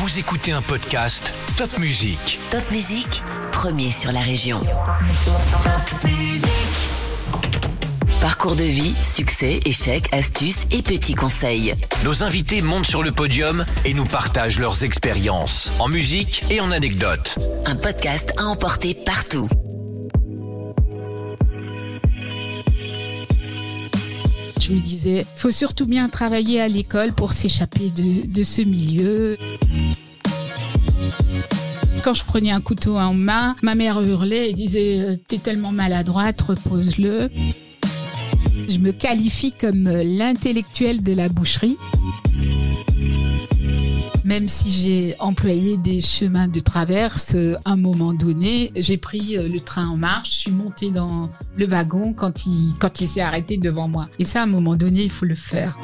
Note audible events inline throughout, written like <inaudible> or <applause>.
Vous écoutez un podcast Top Music. Top Musique, premier sur la région. Top Musique. Parcours de vie, succès, échecs, astuces et petits conseils. Nos invités montent sur le podium et nous partagent leurs expériences en musique et en anecdotes. Un podcast à emporter partout. Je me disais, faut surtout bien travailler à l'école pour s'échapper de, ce milieu. Quand je prenais un couteau en main, ma mère hurlait et disait T'es tellement maladroite, repose-le. Je me qualifie comme l'intellectuel de la boucherie. Même si j'ai employé des chemins de traverse, à un moment donné, j'ai pris le train en marche, je suis montée dans le wagon quand il, quand il s'est arrêté devant moi. Et ça, à un moment donné, il faut le faire.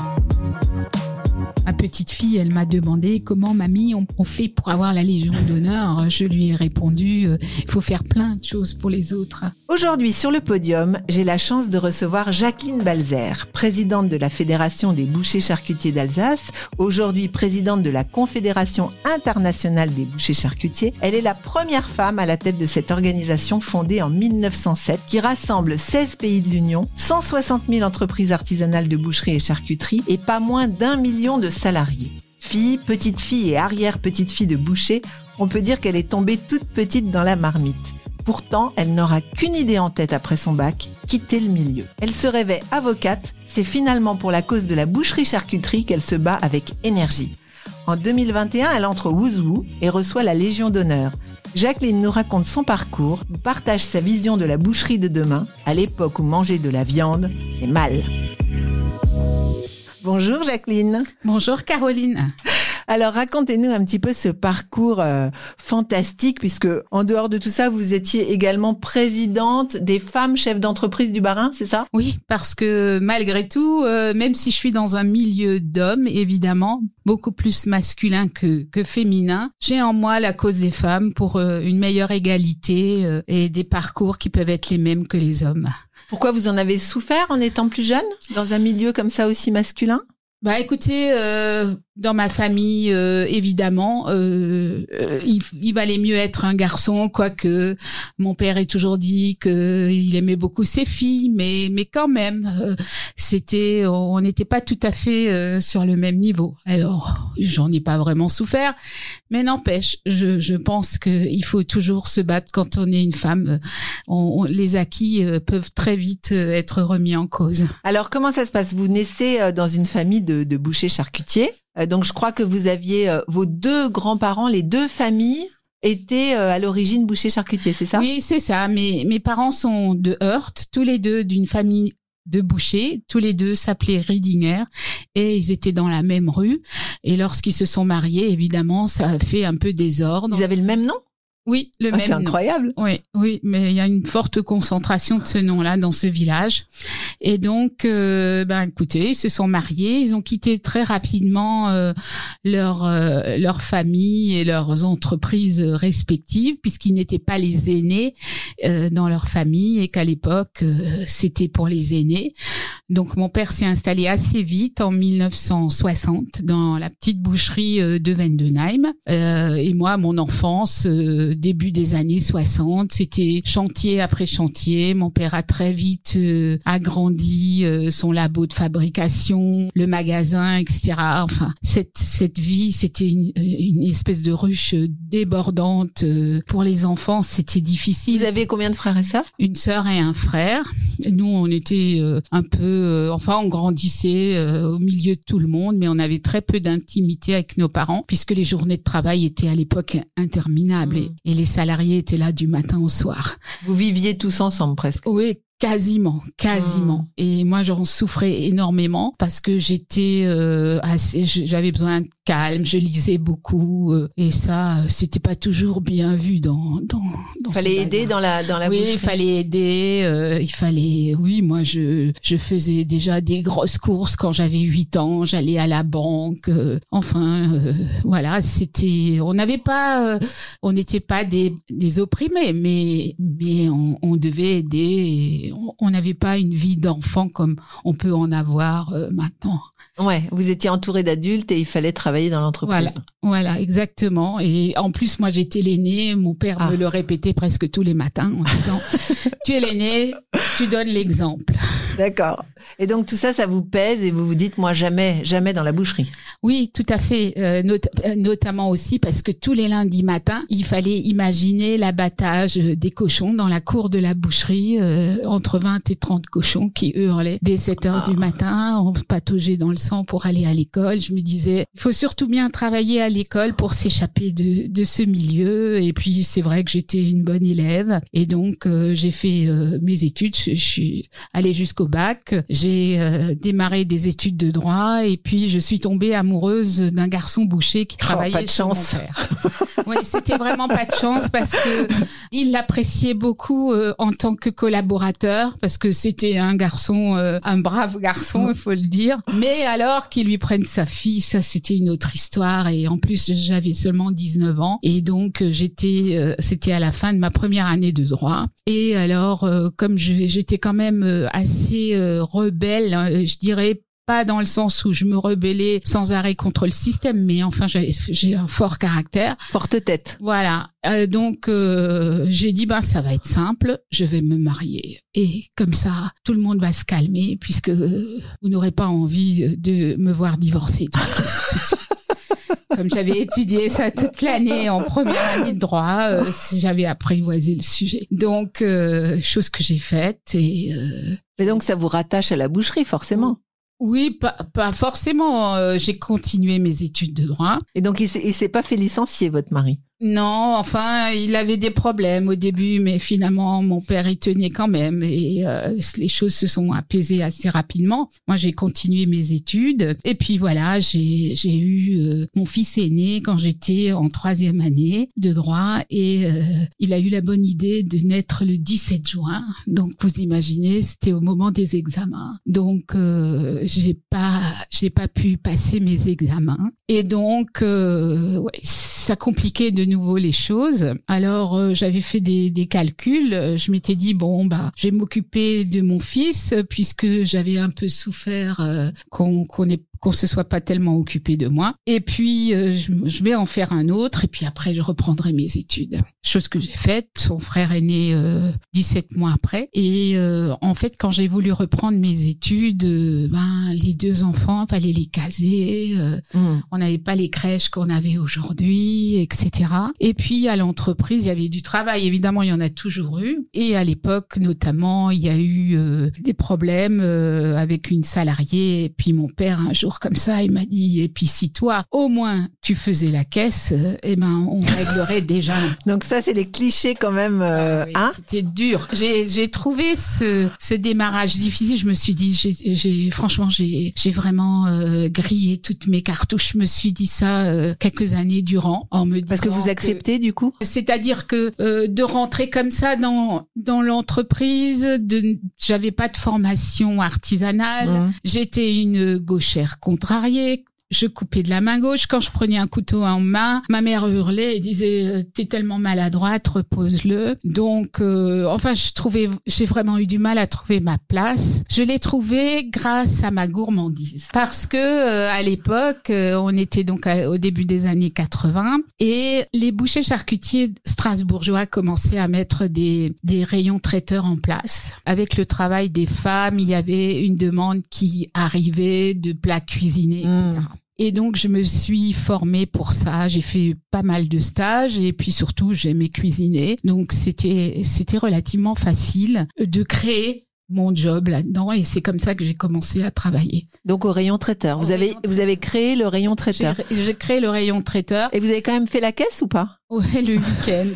Ma petite fille, elle m'a demandé comment, mamie, on, on fait pour avoir la Légion d'honneur? Je lui ai répondu, euh, il faut faire plein de choses pour les autres. Aujourd'hui, sur le podium, j'ai la chance de recevoir Jacqueline Balzer, présidente de la Fédération des bouchers charcutiers d'Alsace, aujourd'hui présidente de la Confédération internationale des bouchers charcutiers. Elle est la première femme à la tête de cette organisation fondée en 1907 qui rassemble 16 pays de l'Union, 160 000 entreprises artisanales de boucherie et charcuterie et pas moins d'un million de salariés. Fille, petite fille et arrière-petite-fille de boucher, on peut dire qu'elle est tombée toute petite dans la marmite. Pourtant, elle n'aura qu'une idée en tête après son bac, quitter le milieu. Elle se rêvait avocate, c'est finalement pour la cause de la boucherie-charcuterie qu'elle se bat avec énergie. En 2021, elle entre au Wouzou et reçoit la Légion d'honneur. Jacqueline nous raconte son parcours, nous partage sa vision de la boucherie de demain, à l'époque où manger de la viande, c'est mal. Bonjour Jacqueline. Bonjour Caroline. Alors racontez-nous un petit peu ce parcours euh, fantastique puisque en dehors de tout ça, vous étiez également présidente des femmes chefs d'entreprise du Barin, c'est ça? Oui, parce que malgré tout, euh, même si je suis dans un milieu d'hommes, évidemment, beaucoup plus masculin que, que féminin, j'ai en moi la cause des femmes pour euh, une meilleure égalité euh, et des parcours qui peuvent être les mêmes que les hommes. Pourquoi vous en avez souffert en étant plus jeune dans un milieu comme ça aussi masculin? Bah écoutez, euh, dans ma famille, euh, évidemment, euh, euh, il, il, valait mieux être un garçon, quoique mon père ait toujours dit qu'il aimait beaucoup ses filles, mais mais quand même, euh, c'était, on n'était pas tout à fait euh, sur le même niveau. Alors, j'en ai pas vraiment souffert, mais n'empêche, je, je pense qu'il faut toujours se battre quand on est une femme. On, on, les acquis peuvent très vite être remis en cause. Alors, comment ça se passe? Vous naissez dans une famille de, de bouchers charcutiers. Euh, donc je crois que vous aviez euh, vos deux grands-parents, les deux familles étaient euh, à l'origine boucher charcutier, c'est ça? Oui, c'est ça. Mes, mes parents sont de Heurt, tous les deux d'une famille de bouchers, tous les deux s'appelaient Riedinger et ils étaient dans la même rue. Et lorsqu'ils se sont mariés, évidemment, ça a fait un peu désordre. Ils avaient le même nom? Oui, le ah, même. C'est incroyable. Oui, oui, mais il y a une forte concentration de ce nom-là dans ce village. Et donc, euh, ben écoutez, ils se sont mariés, ils ont quitté très rapidement euh, leur euh, leur famille et leurs entreprises respectives, puisqu'ils n'étaient pas les aînés euh, dans leur famille et qu'à l'époque euh, c'était pour les aînés. Donc, mon père s'est installé assez vite en 1960 dans la petite boucherie de Vendenheim. et moi, mon enfance début des années 60. C'était chantier après chantier. Mon père a très vite euh, agrandi euh, son labo de fabrication, le magasin, etc. Enfin, cette, cette vie, c'était une, une, espèce de ruche débordante. Euh, pour les enfants, c'était difficile. Vous avez combien de frères et sœurs? Une sœur et un frère. Nous, on était euh, un peu... Euh, enfin, on grandissait au milieu de tout le monde, mais on avait très peu d'intimité avec nos parents, puisque les journées de travail étaient à l'époque interminables. Mmh et les salariés étaient là du matin au soir. Vous viviez tous ensemble presque Oui, Quasiment, quasiment. Mmh. Et moi, j'en souffrais énormément parce que j'étais euh, assez, j'avais besoin calme, je lisais beaucoup euh, et ça, c'était pas toujours bien vu dans dans. dans fallait aider dans la dans la Oui, il fallait aider. Euh, il fallait, oui, moi, je je faisais déjà des grosses courses quand j'avais 8 ans. J'allais à la banque. Euh, enfin, voilà, c'était, on n'avait pas, on n'était pas des des opprimés, mais mais on, on devait aider. Et, on n'avait pas une vie d'enfant comme on peut en avoir euh, maintenant. Ouais, vous étiez entouré d'adultes et il fallait travailler dans l'entreprise. Voilà, voilà, exactement. Et en plus, moi, j'étais l'aîné. Mon père me Ah. le répétait presque tous les matins en disant <laughs> "Tu es l'aîné, tu donnes l'exemple." D'accord. Et donc tout ça, ça vous pèse et vous vous dites, moi jamais, jamais dans la boucherie. Oui, tout à fait. Euh, euh, notamment aussi parce que tous les lundis matins, il fallait imaginer l'abattage des cochons dans la cour de la boucherie, euh, entre 20 et 30 cochons qui hurlaient dès 7 heures du matin, on pataugeait dans le sang pour aller à l'école. Je me disais, il faut surtout bien travailler à l'école pour s'échapper de, de ce milieu. Et puis, c'est vrai que j'étais une bonne élève. Et donc, euh, j'ai fait euh, mes études. Je suis allée jusqu'au bac. J'ai euh, démarré des études de droit. Et puis, je suis tombée amoureuse d'un garçon boucher qui Oh, travaillait pas de chez mon chance. père. <laughs> Oui, c'était vraiment pas de chance parce que il l'appréciait beaucoup euh, en tant que collaborateur parce que c'était un garçon, euh, un brave garçon, il faut le dire. Mais alors qu'il lui prenne sa fille, ça c'était une autre histoire. Et en plus, j'avais seulement 19 ans et donc j'étais, c'était à la fin de ma première année de droit. Et alors, comme j'étais quand même assez euh, rebelle, hein, je dirais pas dans le sens où je me rebellais sans arrêt contre le système, mais enfin j'ai un fort caractère. Forte tête. Voilà. Euh, donc euh, j'ai dit ben ça va être simple, je vais me marier et comme ça tout le monde va se calmer puisque euh, vous n'aurez pas envie de me voir divorcer. <laughs> tout tout suite. Comme j'avais étudié ça toute l'année en première année de droit, euh, j'avais apprivoisé le sujet. Donc euh, chose que j'ai faite et euh, Et donc ça vous rattache à la boucherie, forcément. oui, pas, pas forcément. euh, j'ai continué mes études de droit. Et donc il s'est pas fait licencier, votre mari? Non, enfin, il avait des problèmes au début, mais finalement, mon père y tenait quand même et euh, les choses se sont apaisées assez rapidement. Moi, j'ai continué mes études et puis voilà, j'ai eu euh, mon fils aîné quand j'étais en troisième année de droit et euh, il a eu la bonne idée de naître le 17 juin. Donc, vous imaginez, c'était au moment des examens. Donc, j'ai pas j'ai pas pu passer mes examens et donc ouais, ça compliquait de nouveau les choses. Alors euh, j'avais fait des, calculs. Euh, Je m'étais dit bon bah je vais m'occuper de mon fils puisque j'avais un peu souffert euh, qu'on qu'on ait qu'on se soit pas tellement occupé de moi. Et puis euh, je, je vais en faire un autre et puis après je reprendrai mes études. Chose que j'ai faite. Son frère est né euh, 17 mois après. Et euh, en fait quand j'ai voulu reprendre mes études, euh, ben les deux enfants fallait les caser. euh, Hmm. on n'avait pas les crèches qu'on avait aujourd'hui, etc. Et puis à l'entreprise, il y avait du travail. Évidemment, il y en a toujours eu. Et à l'époque, notamment, il y a eu euh, des problèmes euh, avec une salariée. Et puis mon père, un jour comme ça, il m'a dit "Et puis si toi, au moins, tu faisais la caisse, euh, eh ben, on réglerait déjà." <laughs> Donc ça, c'est les clichés quand même. euh, Ah oui, hein? C'était dur. J'ai j'ai trouvé ce, ce démarrage difficile. Je me suis dit, j'ai franchement, j'ai j'ai vraiment euh, grillé toutes mes cartouches. Je me suis dit ça euh, quelques années durant, en me Parce que disant vous acceptez du coup? C'est-à-dire que euh, de rentrer comme ça dans dans l'entreprise, de j'avais pas de formation artisanale. Hmm. J'étais une gauchère contrariée. Je coupais de la main gauche. Quand je prenais un couteau en main, ma mère hurlait et disait euh, "T'es tellement maladroite, repose-le." Donc, euh, enfin, je trouvais, j'ai vraiment eu du mal à trouver ma place. Je l'ai trouvée grâce à ma gourmandise, parce que euh, à l'époque, euh, on était donc au début des années 80 et les bouchers charcutiers strasbourgeois commençaient à mettre des des rayons traiteurs en place. Avec le travail des femmes, il y avait une demande qui arrivait de plats cuisinés, etc. Et donc, je me suis formée pour ça. J'ai fait pas mal de stages et puis surtout, j'aimais cuisiner. Donc, c'était, c'était relativement facile de créer mon job là-dedans et c'est comme ça que j'ai commencé à travailler. Donc au rayon traiteur. Au Vous avez rayon vous avez créé le rayon traiteur. j'ai créé le rayon traiteur Et vous avez quand même fait la caisse ou pas? Ouais, le week-end.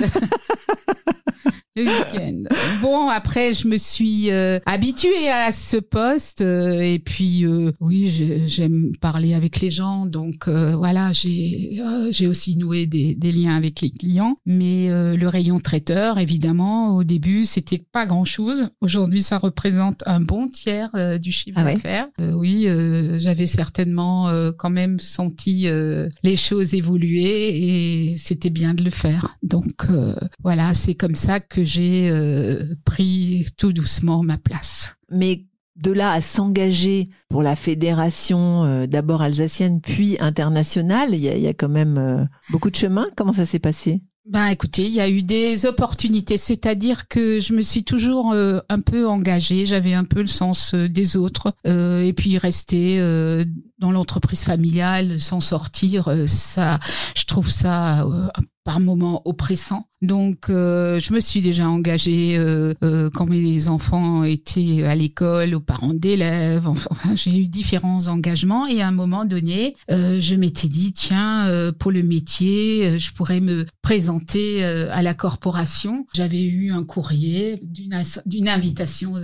<laughs> le week-end. Bon, après, je me suis euh, habituée à ce poste euh, et puis euh, oui, j'aime parler avec les gens, donc voilà, j'ai j'ai aussi noué des, des liens avec les clients. Mais le rayon traiteur, évidemment, au début, c'était pas grand-chose. Aujourd'hui, ça représente un bon tiers du chiffre Ah ouais d'affaires. Oui, j'avais certainement quand même senti les choses évoluer et c'était bien de le faire. Donc voilà, c'est comme ça que j'ai euh, pris tout doucement ma place. Mais de là à s'engager pour la fédération euh, d'abord alsacienne puis internationale, il y, a, quand même euh, beaucoup de chemin. Comment ça s'est passé? Ben écoutez, il y a eu des opportunités, c'est-à-dire que je me suis toujours euh, un peu engagée, j'avais un peu le sens des autres, et puis rester dans l'entreprise familiale sans sortir, ça, je trouve ça par moments oppressant. Donc, euh, je me suis déjà engagée euh, euh, quand mes enfants étaient à l'école, aux parents d'élèves. Enfin, j'ai eu différents engagements et à un moment donné, je m'étais dit tiens, pour le métier, je pourrais me présenter à la corporation. J'avais eu un courrier d'une invitation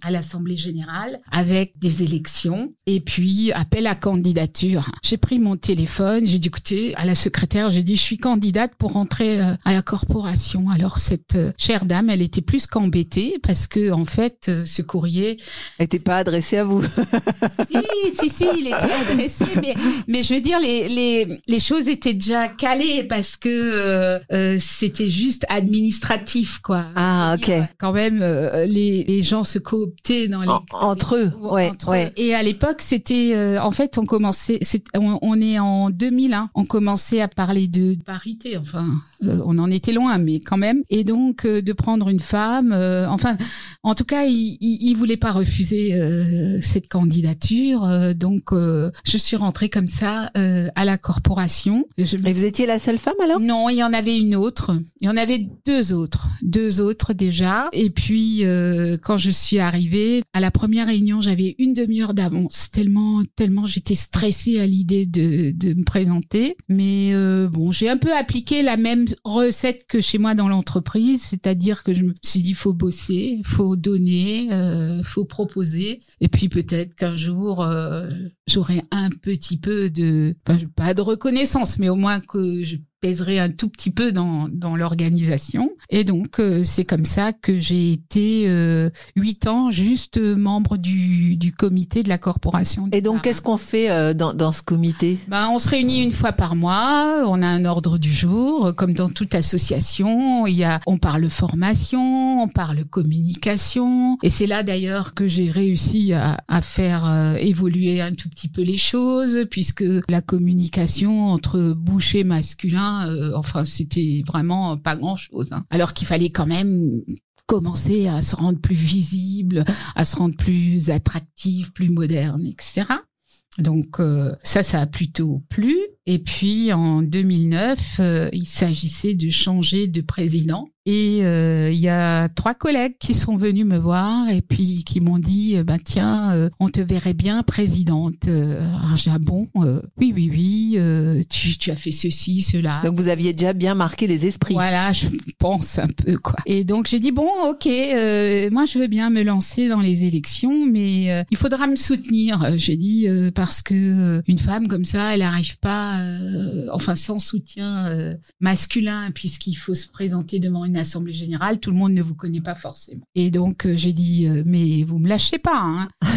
à l'Assemblée générale avec des élections et puis appel à candidature. J'ai pris mon téléphone, j'ai dit écoutez à la secrétaire, j'ai dit je suis candidate pour rentrer à la corporation alors cette euh, chère dame, elle était plus qu'embêtée parce que en fait, euh, ce courrier n'était pas adressé à vous. <laughs> si, si, si, il était adressé, mais, mais je veux dire, les, les, les choses étaient déjà calées parce que euh, c'était juste administratif, quoi. Ah, ok. Quand même, les, les gens se cooptaient dans les entre eux, ouais, ouais. Et à l'époque, c'était, en fait, on commençait, on, on, est en 2001, on commençait à parler de parité. Enfin, on en était loin mais quand même. Et donc euh, de prendre une femme, euh, enfin, en tout cas, il, il, voulait pas refuser euh, cette candidature. donc je suis rentrée comme ça à la corporation. Et vous étiez la seule femme alors? Non, il y en avait une autre. Il y en avait deux autres, deux autres déjà. Et puis quand je suis arrivée à la première réunion, j'avais une demi-heure d'avance. Tellement, tellement j'étais stressée à l'idée de, de me présenter. Mais bon, j'ai un peu appliqué la même recette que chez moi dans l'entreprise, c'est-à-dire que je me suis dit faut bosser, faut donner, euh, faut proposer, et puis peut-être qu'un jour euh, j'aurai un petit peu de, enfin pas de reconnaissance, mais au moins que je pèserait un tout petit peu dans, dans l'organisation. Et donc, euh, c'est comme ça que j'ai été euh, huit ans juste membre du, du comité de la corporation. Et donc, qu'est-ce qu'on fait euh, dans, dans ce comité? Ben, On se réunit une fois par mois, on a un ordre du jour, comme dans toute association. Il y a, on parle formation, on parle communication. Et c'est là d'ailleurs que j'ai réussi à, à faire évoluer un tout petit peu les choses, puisque la communication entre boucher masculin euh, enfin, c'était vraiment pas grand-chose. Hein. Alors qu'il fallait quand même commencer à se rendre plus visible, à se rendre plus attractif, plus moderne, etc. Donc euh, ça, ça a plutôt plu. Et puis en 2009, euh, il s'agissait de changer de président. Et euh, il y a trois collègues qui sont venus me voir et puis qui m'ont dit bah tiens euh, on te verrait bien présidente. alors j'ai ah bon oui oui oui tu, tu as fait ceci cela. Donc vous aviez déjà bien marqué les esprits. Voilà je pense un peu quoi. Et donc j'ai dit bon ok moi je veux bien me lancer dans les élections mais il faudra me soutenir. J'ai dit parce que une femme comme ça elle n'arrive pas euh, enfin sans soutien euh, masculin, puisqu'il faut se présenter devant une assemblée générale, tout le monde ne vous connaît pas forcément. Et donc euh, j'ai dit, mais vous me lâchez pas. Hein. <laughs>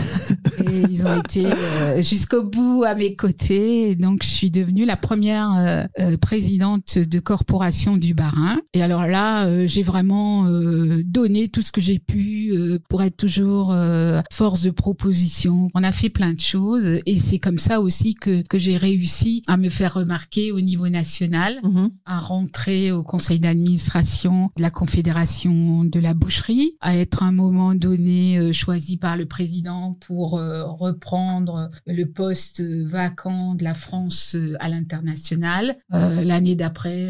et ils ont été jusqu'au bout à mes côtés. Et donc je suis devenue la première présidente de corporation du Barin. Et alors là, j'ai vraiment donné tout ce que j'ai pu pour être toujours force de proposition. On a fait plein de choses et c'est comme ça aussi que, que j'ai réussi à me me faire remarquer au niveau national, mhm. à rentrer au conseil d'administration de la Confédération de la boucherie, à être un moment donné euh, choisi par le président pour euh, reprendre le poste vacant de la France euh, à l'international. L'année d'après,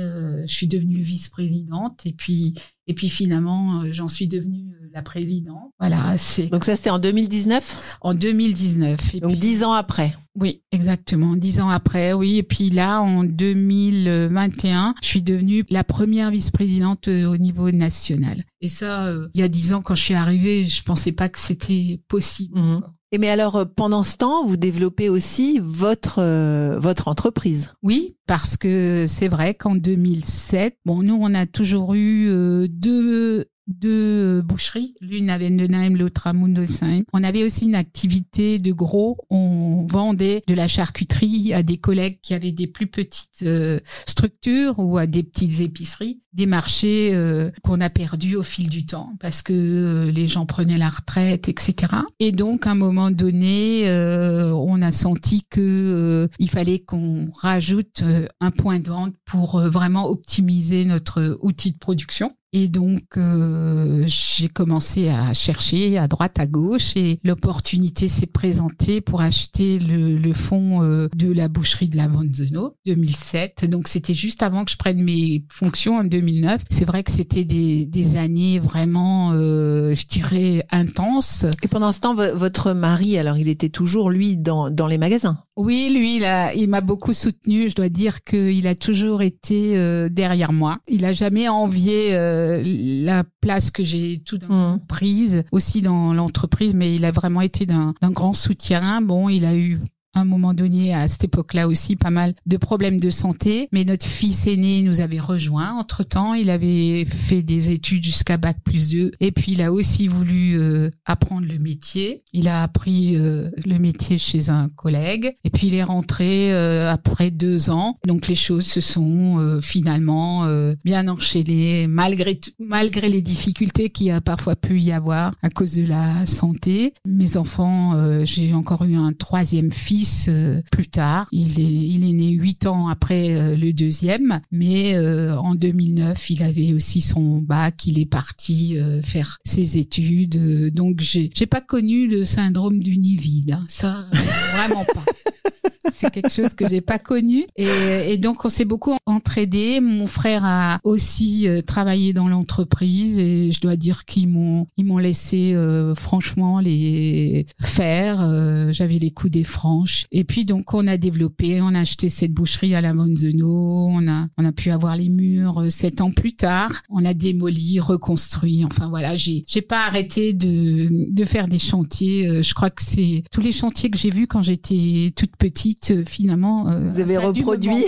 je suis devenue vice-présidente et puis et puis finalement, j'en suis devenue la présidente. Voilà, c'est. Donc ça, c'était en 2019. En 2019. Donc dix ans après. Oui, exactement. Dix ans après, oui. Et puis là, en 2021, je suis devenue la première vice-présidente euh, au niveau national. Et ça, euh, il y a dix ans, quand je suis arrivée, je pensais pas que c'était possible. Mhm. Et mais alors, euh, pendant ce temps, vous développez aussi votre votre entreprise. Oui, parce que c'est vrai qu'en 2007, bon, nous, on a toujours eu deux deux boucheries, l'une à Vendenheim, l'autre à Mundelsheim. On avait aussi une activité de gros. On vendait de la charcuterie à des collègues qui avaient des plus petites euh, structures ou à des petites épiceries, des marchés euh, qu'on a perdus au fil du temps parce que euh, les gens prenaient la retraite, etc. Et donc, à un moment donné, on a senti que il fallait qu'on rajoute un point de vente pour vraiment optimiser notre outil de production. Et donc, euh, j'ai commencé à chercher à droite, à gauche, et l'opportunité s'est présentée pour acheter le, le fonds euh, de la boucherie de la Vanzeno, 2007. Donc, c'était juste avant que je prenne mes fonctions en 2009. C'est vrai que c'était des, des années vraiment, euh, je dirais, intenses. Et pendant ce temps, votre mari, alors, il était toujours, lui, dans, dans les magasins? Oui, lui, il, il m'a beaucoup soutenu. Je dois dire qu'il a toujours été euh, derrière moi. Il a jamais envié euh, la place que j'ai tout d'un coup mmh. prise aussi dans l'entreprise, mais il a vraiment été d'un grand soutien. Bon, il a eu un moment donné, à cette époque-là aussi, pas mal de problèmes de santé. Mais notre fils aîné nous avait rejoint. Entre-temps, il avait fait des études jusqu'à Bac plus 2. Et puis, il a aussi voulu euh, apprendre le métier. Il a appris euh, le métier chez un collègue. Et puis, il est rentré euh, après deux ans. Donc, les choses se sont finalement bien enchaînées, malgré, malgré les difficultés qu'il a parfois pu y avoir à cause de la santé. Mes enfants, j'ai encore eu un troisième fils euh, plus tard. Il est, il est né huit ans après euh, le deuxième, mais euh, en 2009, il avait aussi son bac. Il est parti faire ses études. donc, j'ai, j'ai pas connu le syndrome du nid vide. Hein. Ça, vraiment pas. <laughs> c'est quelque chose que j'ai pas connu. Et, et, donc, on s'est beaucoup entraidé. Mon frère a aussi travaillé dans l'entreprise et je dois dire qu'ils m'ont, ils m'ont laissé franchement les faire. J'avais les coups des franches et puis donc on a développé, on a acheté cette boucherie à la Monzeno, on a on a pu avoir les murs euh, sept ans plus tard, on a démoli, reconstruit. Enfin voilà, j'ai j'ai pas arrêté de de faire des chantiers. Euh, je crois que c'est tous les chantiers que j'ai vus quand j'étais toute petite. Euh, finalement, vous avez reproduit.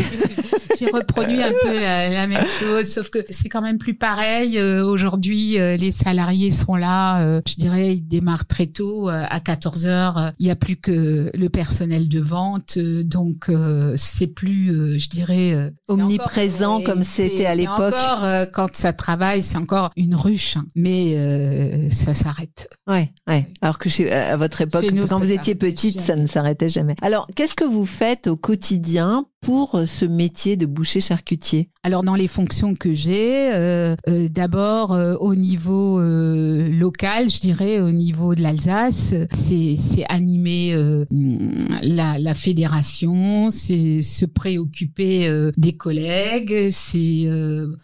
j'ai reproduit un peu la, même chose, sauf que c'est quand même plus pareil. Aujourd'hui, les salariés sont là. je dirais, ils démarrent très tôt. à 14 heures, il n'y a plus que le personnel de vente, euh, donc euh, c'est plus, euh, je dirais, omniprésent comme c'était à l'époque. Encore quand ça travaille, c'est encore une ruche, hein. mais ça s'arrête. Ouais, ouais. Alors que chez, à votre époque, quand vous étiez petite, ça ne s'arrêtait jamais. Alors, qu'est-ce que vous faites au quotidien pour ce métier de boucher charcutier? Alors dans les fonctions que j'ai, euh, euh, d'abord euh, au niveau local, je dirais au niveau de l'Alsace, c'est animer la, la, fédération, c'est se préoccuper des collègues, c'est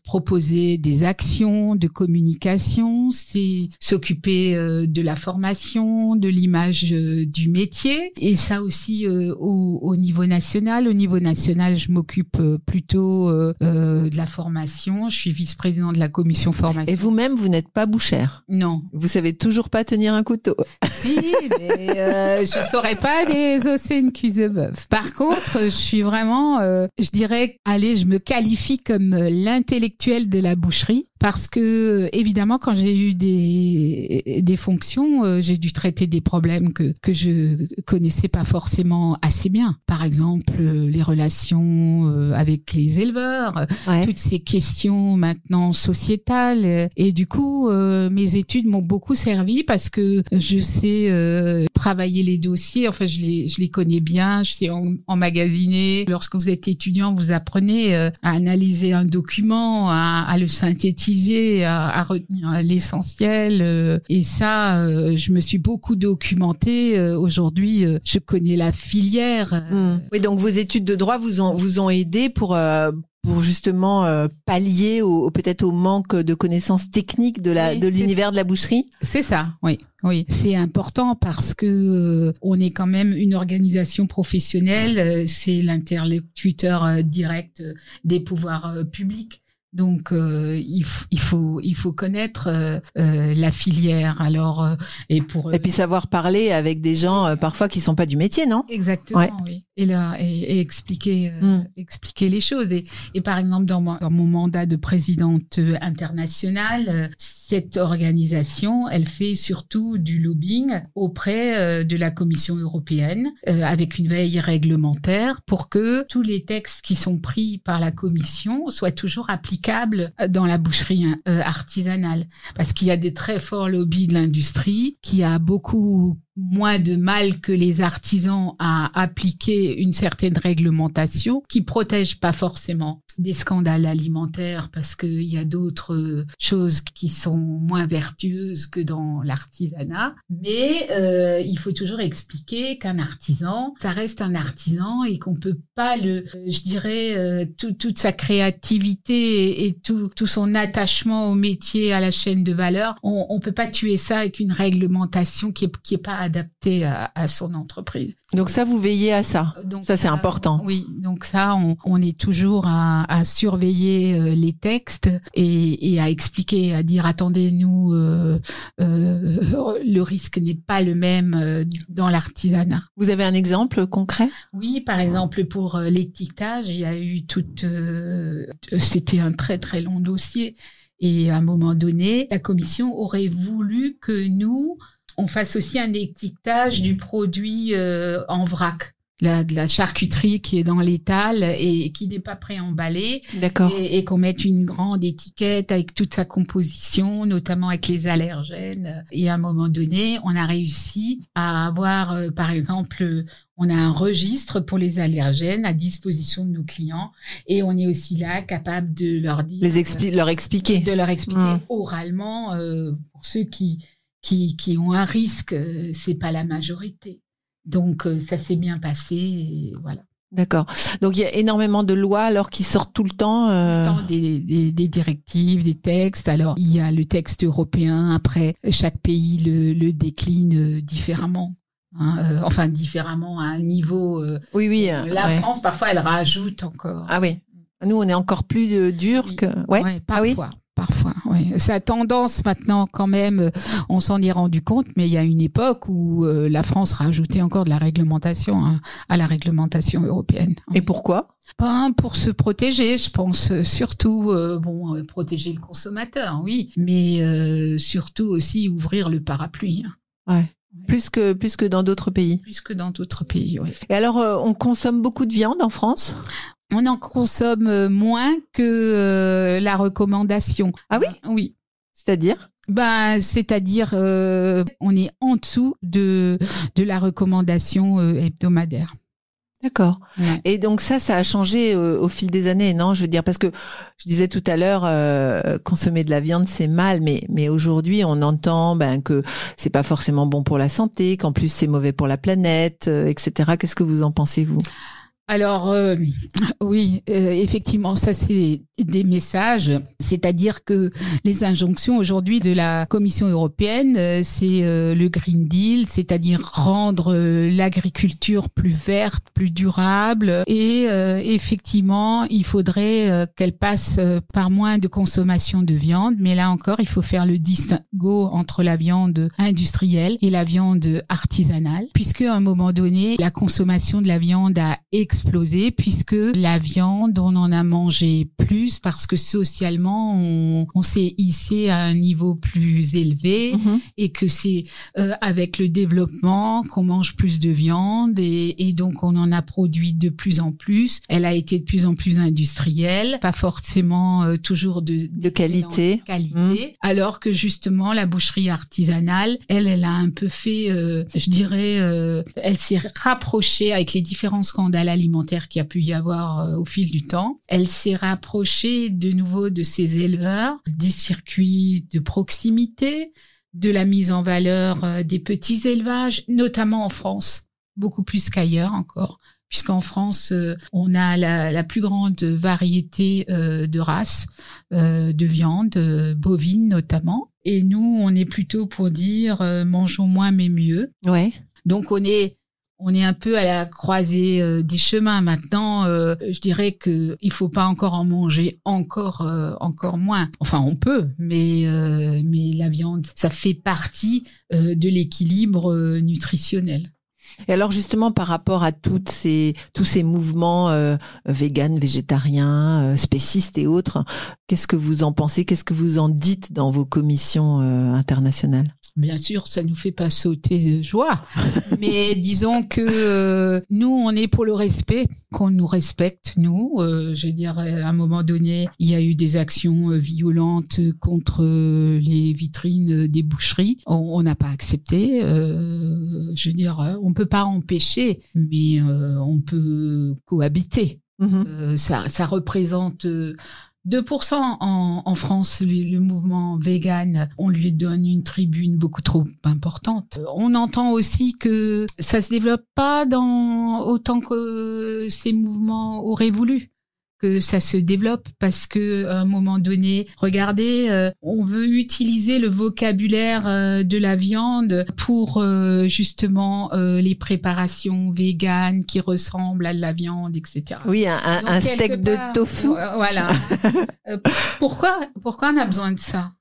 proposer des actions de communication, c'est s'occuper de la formation, de l'image du métier, et ça aussi au, au niveau national, au niveau national je m'occupe euh, plutôt euh, euh, de la formation. Je suis vice-président de la commission formation. Et vous-même, vous, n'êtes pas bouchère? Non. Vous savez toujours pas tenir un couteau? Si, mais je saurais pas désosser une cuisse de bœuf. Par contre, je suis vraiment, je dirais, allez, je me qualifie comme l'intellectuel de la boucherie parce que évidemment quand j'ai eu des des fonctions, euh, j'ai dû traiter des problèmes que que je connaissais pas forcément assez bien. Par exemple, euh, les relations euh, avec les éleveurs, toutes ces questions maintenant sociétales. Et du coup mes études m'ont beaucoup servi parce que je sais travailler les dossiers, enfin je les je les connais bien, je sais emmagasiner. Lorsque vous êtes étudiant, vous apprenez à analyser un document, à, à le synthétiser à, retenir l'essentiel. Euh, et ça, euh, je me suis beaucoup documentée. Euh, aujourd'hui, je connais la filière. Mmh. Oui, donc vos études de droit vous ont vous ont aidé pour pour justement pallier au, peut-être au manque de connaissances techniques de la de l'univers de la boucherie? C'est ça, oui. Oui, c'est important parce que on est quand même une organisation professionnelle, c'est l'interlocuteur direct des pouvoirs publics. Donc euh, il, il, faut il faut connaître euh, euh, la filière. Alors et pour et puis savoir parler avec des gens parfois qui sont pas du métier, non? Exactement, oui. Et là et, expliquer mm. expliquer les choses. Et, et par exemple dans mon, dans mon mandat de présidente internationale, cette organisation, elle fait surtout du lobbying auprès de la Commission européenne avec une veille réglementaire pour que tous les textes qui sont pris par la Commission soient toujours appliqués dans la boucherie euh, artisanale. Parce qu'il y a des très forts lobbies de l'industrie qui a beaucoup moins de mal que les artisans à appliquer une certaine réglementation qui protège pas forcément des scandales alimentaires parce qu'il y a d'autres choses qui sont moins vertueuses que dans l'artisanat. Mais euh, il faut toujours expliquer qu'un artisan, ça reste un artisan et qu'on peut pas le, je dirais, euh, toute sa créativité et, tout, tout son attachement au métier, à la chaîne de valeur, on, on peut pas tuer ça avec une réglementation qui est, qui est pas adapté à, à, son entreprise. Donc ça, vous veillez à ça. Donc, ça, c'est important. Oui, donc ça, on, on est toujours à, à surveiller euh, les textes et, et, à expliquer, à dire attendez, nous, euh, euh, le risque n'est pas le même dans l'artisanat. Vous avez un exemple concret? Oui, par exemple pour l'étiquetage, il y a eu toute, c'était un très très long dossier. Et à un moment donné, la commission aurait voulu que nous, on fasse aussi un étiquetage du produit en vrac. La, de la charcuterie qui est dans l'étal et qui n'est pas préemballée. D'accord. Et, et qu'on mette une grande étiquette avec toute sa composition, notamment avec les allergènes. Et à un moment donné, on a réussi à avoir, euh, par exemple, on a un registre pour les allergènes à disposition de nos clients et on est aussi là capable de leur dire, les expli leur expliquer, de leur expliquer mmh. oralement euh, pour ceux qui qui, qui ont un risque, euh, c'est pas la majorité. Donc euh, ça s'est bien passé, et voilà. D'accord. Donc il y a énormément de lois alors qui sortent tout le temps. Euh... Des, des, des, directives, des textes. Alors il y a le texte européen. Après chaque pays le, le décline euh, différemment. Hein, euh, enfin différemment à un niveau. oui oui. la ouais. France parfois elle rajoute encore. Ah oui. Nous on est encore plus dur oui. que. Ouais. ouais parfois. Ah oui. Parfois, oui. Ça a tendance maintenant quand même, on s'en est rendu compte, mais il y a une époque où euh, la France rajoutait encore de la réglementation hein, à la réglementation européenne. Et pourquoi? Ben, Pour se protéger, je pense surtout, euh, bon, euh, protéger le consommateur, oui, mais surtout aussi ouvrir le parapluie. Ouais. ouais. Plus que plus que dans d'autres pays. Plus que dans d'autres pays, oui. Et alors, euh, on consomme beaucoup de viande en France? On en consomme moins que euh, la recommandation. Ah oui? Oui. C'est-à-dire? Ben, c'est-à-dire, euh, on est en dessous de, de la recommandation euh, hebdomadaire. D'accord. Ouais. Et donc ça, ça a changé euh, au fil des années, non? Je veux dire parce que je disais tout à l'heure, euh, consommer de la viande c'est mal, mais mais aujourd'hui on entend ben que c'est pas forcément bon pour la santé, qu'en plus c'est mauvais pour la planète, euh, etc. Qu'est-ce que vous en pensez vous? Alors euh, oui, euh, effectivement, ça c'est des messages, c'est-à-dire que les injonctions aujourd'hui de la Commission européenne, euh, c'est euh, le Green Deal, c'est-à-dire rendre euh, l'agriculture plus verte, plus durable, et euh, effectivement, il faudrait qu'elle passe par moins de consommation de viande, mais là encore, il faut faire le distinguo entre la viande industrielle et la viande artisanale, puisque à un moment donné, la consommation de la viande a explosé puisque la viande, on en a mangé plus parce que socialement, on, on s'est hissé à un niveau plus élevé mmh. et que c'est euh, avec le développement qu'on mange plus de viande et, et, donc on en a produit de plus en plus. Elle a été de plus en plus industrielle, pas forcément euh, toujours de, de, qualité. qualité mmh. Alors que justement, la boucherie artisanale, elle, elle a un peu fait, euh, je dirais, euh, elle s'est rapprochée avec les différents scandales alimentaires alimentaire qu'il y a pu y avoir euh, au fil du temps. Elle s'est rapprochée de nouveau de ces éleveurs, des circuits de proximité, de la mise en valeur euh, des petits élevages, notamment en France, beaucoup plus qu'ailleurs encore puisqu'en France, euh, on a la, la, plus grande variété de races de viande, bovine notamment. Et nous, on est plutôt pour dire mangeons moins mais mieux. Ouais. Donc on est on est un peu à la croisée euh, des chemins maintenant. Euh, je dirais que il faut pas encore en manger encore euh, encore moins. Enfin, on peut, mais mais la viande, ça fait partie de l'équilibre nutritionnel. Et alors justement par rapport à ces, tous ces mouvements euh, véganes, végétariens, spécistes et autres, qu'est-ce que vous en pensez? Qu'est-ce que vous en dites dans vos commissions internationales? Bien sûr, ça nous fait pas sauter de joie, <laughs> mais disons que euh, nous, on est pour le respect, qu'on nous respecte, nous. Euh, je veux dire, à un moment donné, il y a eu des actions euh, violentes contre les vitrines des boucheries. On n'a pas accepté. je veux dire, on peut pas empêcher, mais on peut cohabiter. Mmh ça, ça représente 2% en, en France, le, mouvement vegan, on lui donne une tribune beaucoup trop importante. On entend aussi que ça se développe pas dans autant que ces mouvements auraient voulu que ça se développe parce que à un moment donné, regardez, euh, on veut utiliser le vocabulaire euh, de la viande pour euh, justement les préparations véganes qui ressemblent à la viande, etc. Oui, un, un steak de tofu. Voilà. <laughs> pourquoi, pourquoi on a besoin de ça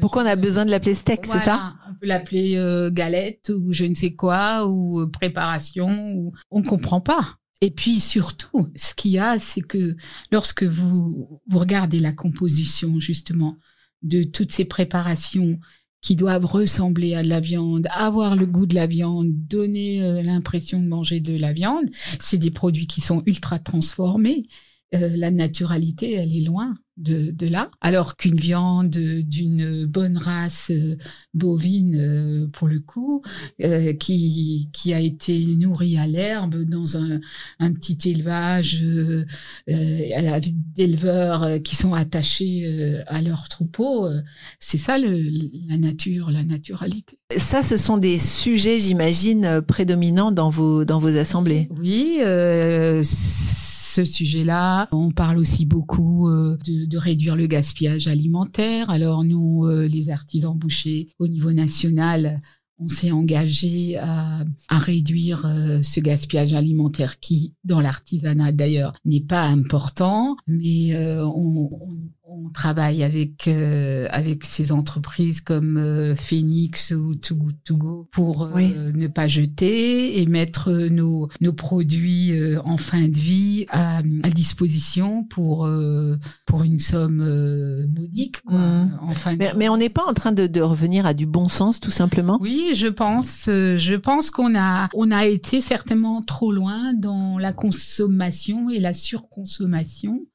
Pourquoi on a besoin de l'appeler steak, c'est ça? On peut l'appeler galette ou je ne sais quoi ou préparation. Ou... On comprend pas. Et puis surtout, ce qu'il y a, c'est que lorsque vous, vous regardez la composition justement de toutes ces préparations qui doivent ressembler à de la viande, avoir le goût de la viande, donner euh, l'impression de manger de la viande, c'est des produits qui sont ultra transformés. Euh, la naturalité, elle est loin de, de là, alors qu'une viande d'une bonne race euh, bovine, euh, pour le coup, euh, qui, qui a été nourrie à l'herbe dans un, un petit élevage euh, d'éleveurs qui sont attachés à leur troupeau, c'est ça le, la nature, la naturalité. Ça, ce sont des sujets, j'imagine, prédominants dans vos, dans vos assemblées. Oui, ce sujet-là. On parle aussi beaucoup euh, de, réduire le gaspillage alimentaire. Alors nous, euh, les artisans bouchers au niveau national, on s'est engagé à, réduire euh, ce gaspillage alimentaire qui, dans l'artisanat d'ailleurs, n'est pas important, mais on, on travaille avec euh, avec ces entreprises comme euh, Phoenix ou Too Good To Go pour euh, ne pas jeter et mettre nos nos produits en fin de vie à, à disposition pour pour une somme modique quoi. Mmh. mais, mais, on n'est pas en train de, de, revenir à du bon sens tout simplement? Oui, je pense je pense qu'on a on a été certainement trop loin dans la consommation et la surconsommation.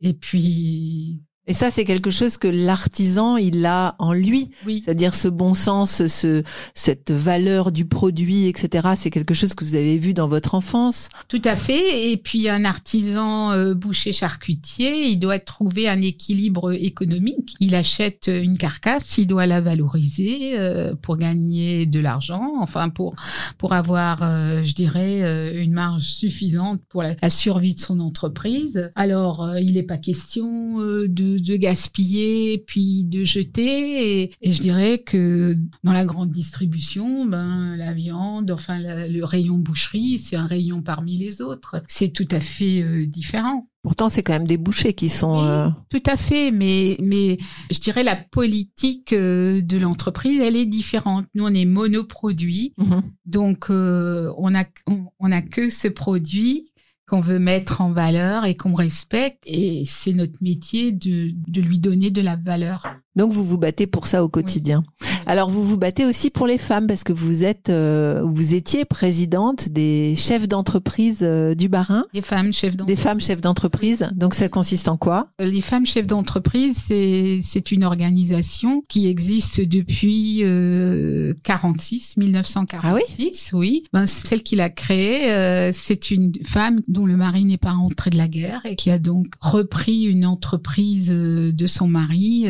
Et puis, et ça, c'est quelque chose que l'artisan, il a en lui. C'est-à-dire ce bon sens, ce, cette valeur du produit, etc. C'est quelque chose que vous avez vu dans votre enfance. Tout à fait. Et puis, un artisan euh, boucher charcutier, il doit trouver un équilibre économique. Il achète une carcasse, il doit la valoriser euh, pour gagner de l'argent. Enfin, pour, pour avoir, euh, je dirais, euh, une marge suffisante pour la, la, survie de son entreprise. Alors, il n'est pas question de de, gaspiller puis de jeter. Et, je dirais que dans la grande distribution, ben la viande, enfin le rayon boucherie, c'est un rayon parmi les autres. C'est tout à fait euh, différent. Pourtant, c'est quand même des bouchers qui sont. Euh, tout à fait, mais mais je dirais la politique euh, de l'entreprise, elle est différente. Nous, on est monoproduit, mhm. donc on a on a que ce produit qu'on veut mettre en valeur et qu'on respecte. Et c'est notre métier de, de lui donner de la valeur. Donc vous vous battez pour ça au quotidien. Alors vous vous battez aussi pour les femmes parce que vous êtes, euh, vous étiez présidente des chefs d'entreprise euh, du Barin. Des femmes chefs d'entreprise. Des femmes chefs d'entreprise. Donc ça consiste en quoi? Les femmes chefs d'entreprise, c'est c'est une organisation qui existe depuis euh, 46, 1946. Ah oui? Oui. Ben, celle qui l'a créée, euh, c'est une femme dont le mari n'est pas rentré de la guerre et qui a donc repris une entreprise de son mari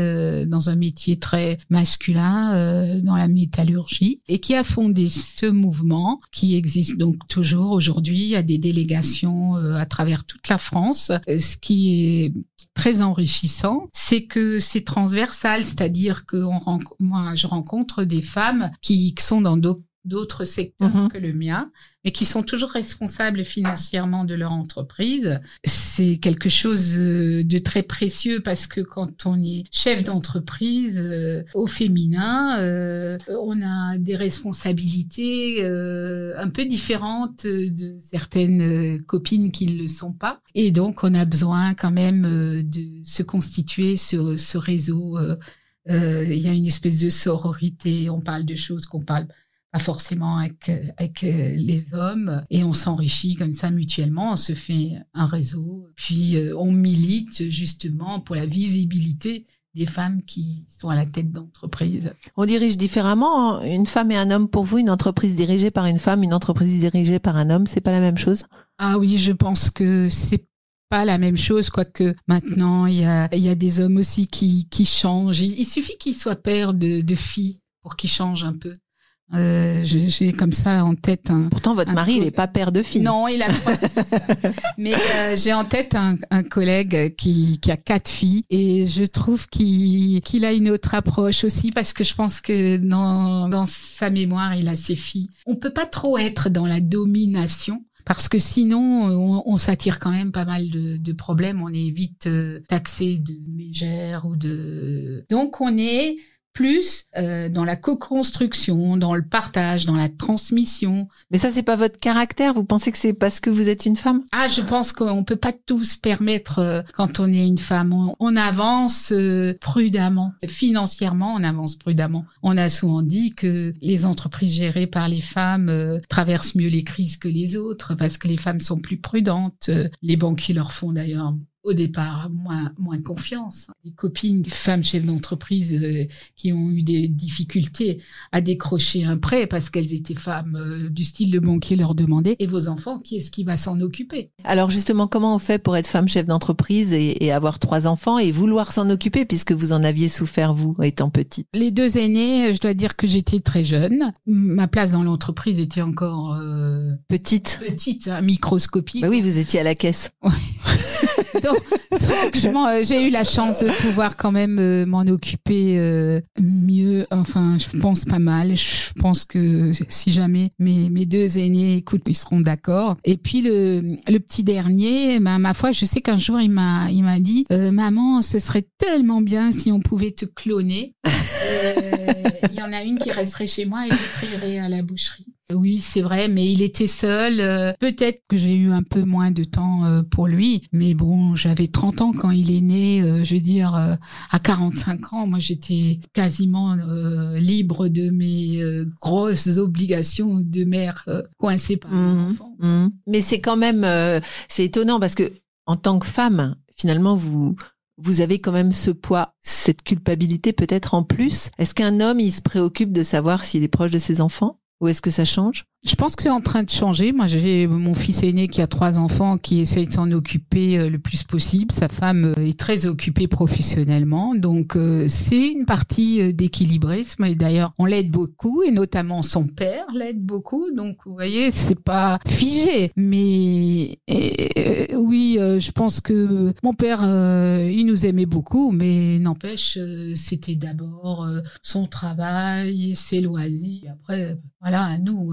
dans un métier très masculin, euh, dans la métallurgie, et qui a fondé ce mouvement qui existe donc toujours aujourd'hui. À des délégations euh, à travers toute la France, euh, ce qui est très enrichissant, c'est que c'est transversal, c'est-à-dire que moi je rencontre des femmes qui sont dans d'autres secteurs Mhm. que le mien, mais qui sont toujours responsables financièrement de leur entreprise. C'est quelque chose euh, de très précieux parce que quand on est chef d'entreprise euh, au féminin, euh, on a des responsabilités euh, un peu différentes de certaines copines qui ne le sont pas. Et donc, on a besoin quand même de se constituer ce, ce réseau. Il y a une espèce de sororité. On parle de choses qu'on parle pas forcément avec, euh, avec les hommes et on s'enrichit comme ça mutuellement, on se fait un réseau, puis euh, on milite justement pour la visibilité des femmes qui sont à la tête d'entreprise. On dirige différemment. hein. Une femme et un homme pour vous, une entreprise dirigée par une femme, une entreprise dirigée par un homme, c'est pas la même chose? Ah oui, je pense que c'est pas la même chose, quoique maintenant il y a, y a des hommes aussi qui, qui changent. Il, il suffit qu'ils soient pères de, de filles pour qu'ils changent un peu. Euh, J'ai comme ça en tête un, Pourtant, votre Un mari, il n'est pas père de fille. Non, il a trois fils. <laughs> Mais euh, j'ai en tête un, un collègue qui, qui a quatre filles et je trouve qu'il qu'il a une autre approche aussi parce que je pense que dans, dans sa mémoire, il a ses filles. On peut pas trop être dans la domination. Parce que sinon, on, on s'attire quand même pas mal de, de problèmes. On est vite euh, taxé de mégère ou de. Donc, on est plus euh, dans la co-construction, dans le partage, dans la transmission. Mais ça, c'est pas votre caractère? Vous pensez que c'est parce que vous êtes une femme? Ah, je pense qu'on peut pas tout se permettre euh, quand on est une femme. On, on avance euh, prudemment. Financièrement, on avance prudemment. On a souvent dit que les entreprises gérées par les femmes traversent mieux les crises que les autres parce que les femmes sont plus prudentes. Les banquiers leur font d'ailleurs au départ moins moins confiance. Des copines, femmes chefs d'entreprise euh, qui ont eu des difficultés à décrocher un prêt parce qu'elles étaient femmes euh, du style le banquier leur demandait et vos enfants qui est-ce qui va s'en occuper? Alors justement, comment on fait pour être femme chef d'entreprise et, et avoir trois enfants et vouloir s'en occuper puisque vous en aviez souffert vous étant petite? Les deux aînés, je dois dire que j'étais très jeune. Ma place dans l'entreprise était encore euh, Petite. petite, hein, microscopique. Bah oui, vous étiez à la caisse. <laughs> donc, donc, <laughs> euh, j'ai eu la chance de pouvoir quand même euh, m'en occuper euh, mieux. Enfin, je pense pas mal. Je pense que si jamais mes, mes deux aînés écoutent, ils seront d'accord. Et puis le, le petit dernier, ma foi, je sais qu'un jour il m'a il m'a dit, euh, maman, ce serait tellement bien si on pouvait te cloner. Euh, Il y en a une qui resterait chez moi et l'autre irait à la boucherie. Oui, c'est vrai, mais il était seul. euh, Peut-être que j'ai eu un peu moins de temps euh, pour lui, mais bon, j'avais 30 ans quand il est né. euh, je veux dire, euh, à 45 ans, moi, j'étais quasiment euh, libre de mes euh, grosses obligations de mère euh, coincée par les enfants. Mhm. Mais c'est quand même, euh, c'est étonnant parce que en tant que femme, finalement, vous vous avez quand même ce poids, cette culpabilité peut-être en plus. Est-ce qu'un homme, il se préoccupe de savoir s'il est proche de ses enfants? Ou est-ce que ça change? Je pense que c'est en train de changer. Moi, j'ai mon fils aîné qui a trois enfants, qui essaye de s'en occuper euh, le plus possible. Sa femme euh, est très occupée professionnellement, donc euh, c'est une partie d'équilibrisme. Et d'ailleurs, on l'aide beaucoup, et notamment son père l'aide beaucoup. Donc, vous voyez, c'est pas figé. Mais oui, je pense que mon père, il nous aimait beaucoup, mais n'empêche, c'était d'abord son travail, ses loisirs. Après, voilà, à nous,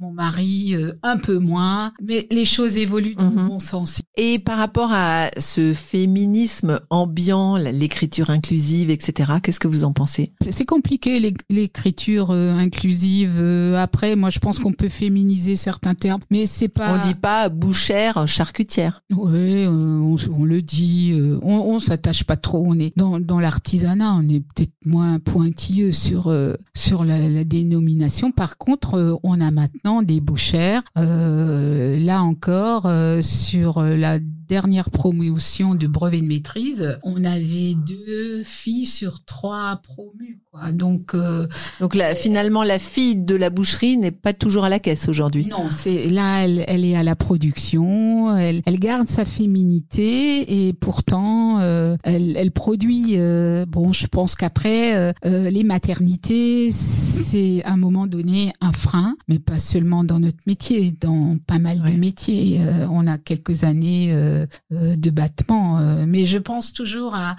mon mari, euh, un peu moins, mais les choses évoluent dans Mhm. le bon sens. Et par rapport à ce féminisme ambiant, l'écriture inclusive, etc., qu'est-ce que vous en pensez? C'est compliqué l'é- l'écriture euh, inclusive. Euh, après, moi, je pense qu'on peut féminiser certains termes, mais c'est pas. On dit pas bouchère, charcutière. Oui, euh, on, on le dit. euh, on, on s'attache pas trop. On est dans, dans l'artisanat. On est peut-être moins pointilleux sur euh, sur la, la dénomination. Par contre, on a maintenant des bouchères. Euh, là encore, euh, sur la dernière promotion de brevet de maîtrise, on avait deux filles sur trois promues. Quoi. Donc euh, Donc là, finalement, la fille de la boucherie n'est pas toujours à la caisse aujourd'hui. non, c'est là, elle, elle est à la production, elle, elle garde sa féminité et pourtant, euh, elle, elle produit. euh, bon, je pense qu'après, euh, euh, les maternités, c'est à un moment donné un frein, mais pas seulement dans notre métier, dans pas mal Ouais. de métiers. Euh, on a quelques années euh, de battement. mais je pense toujours à,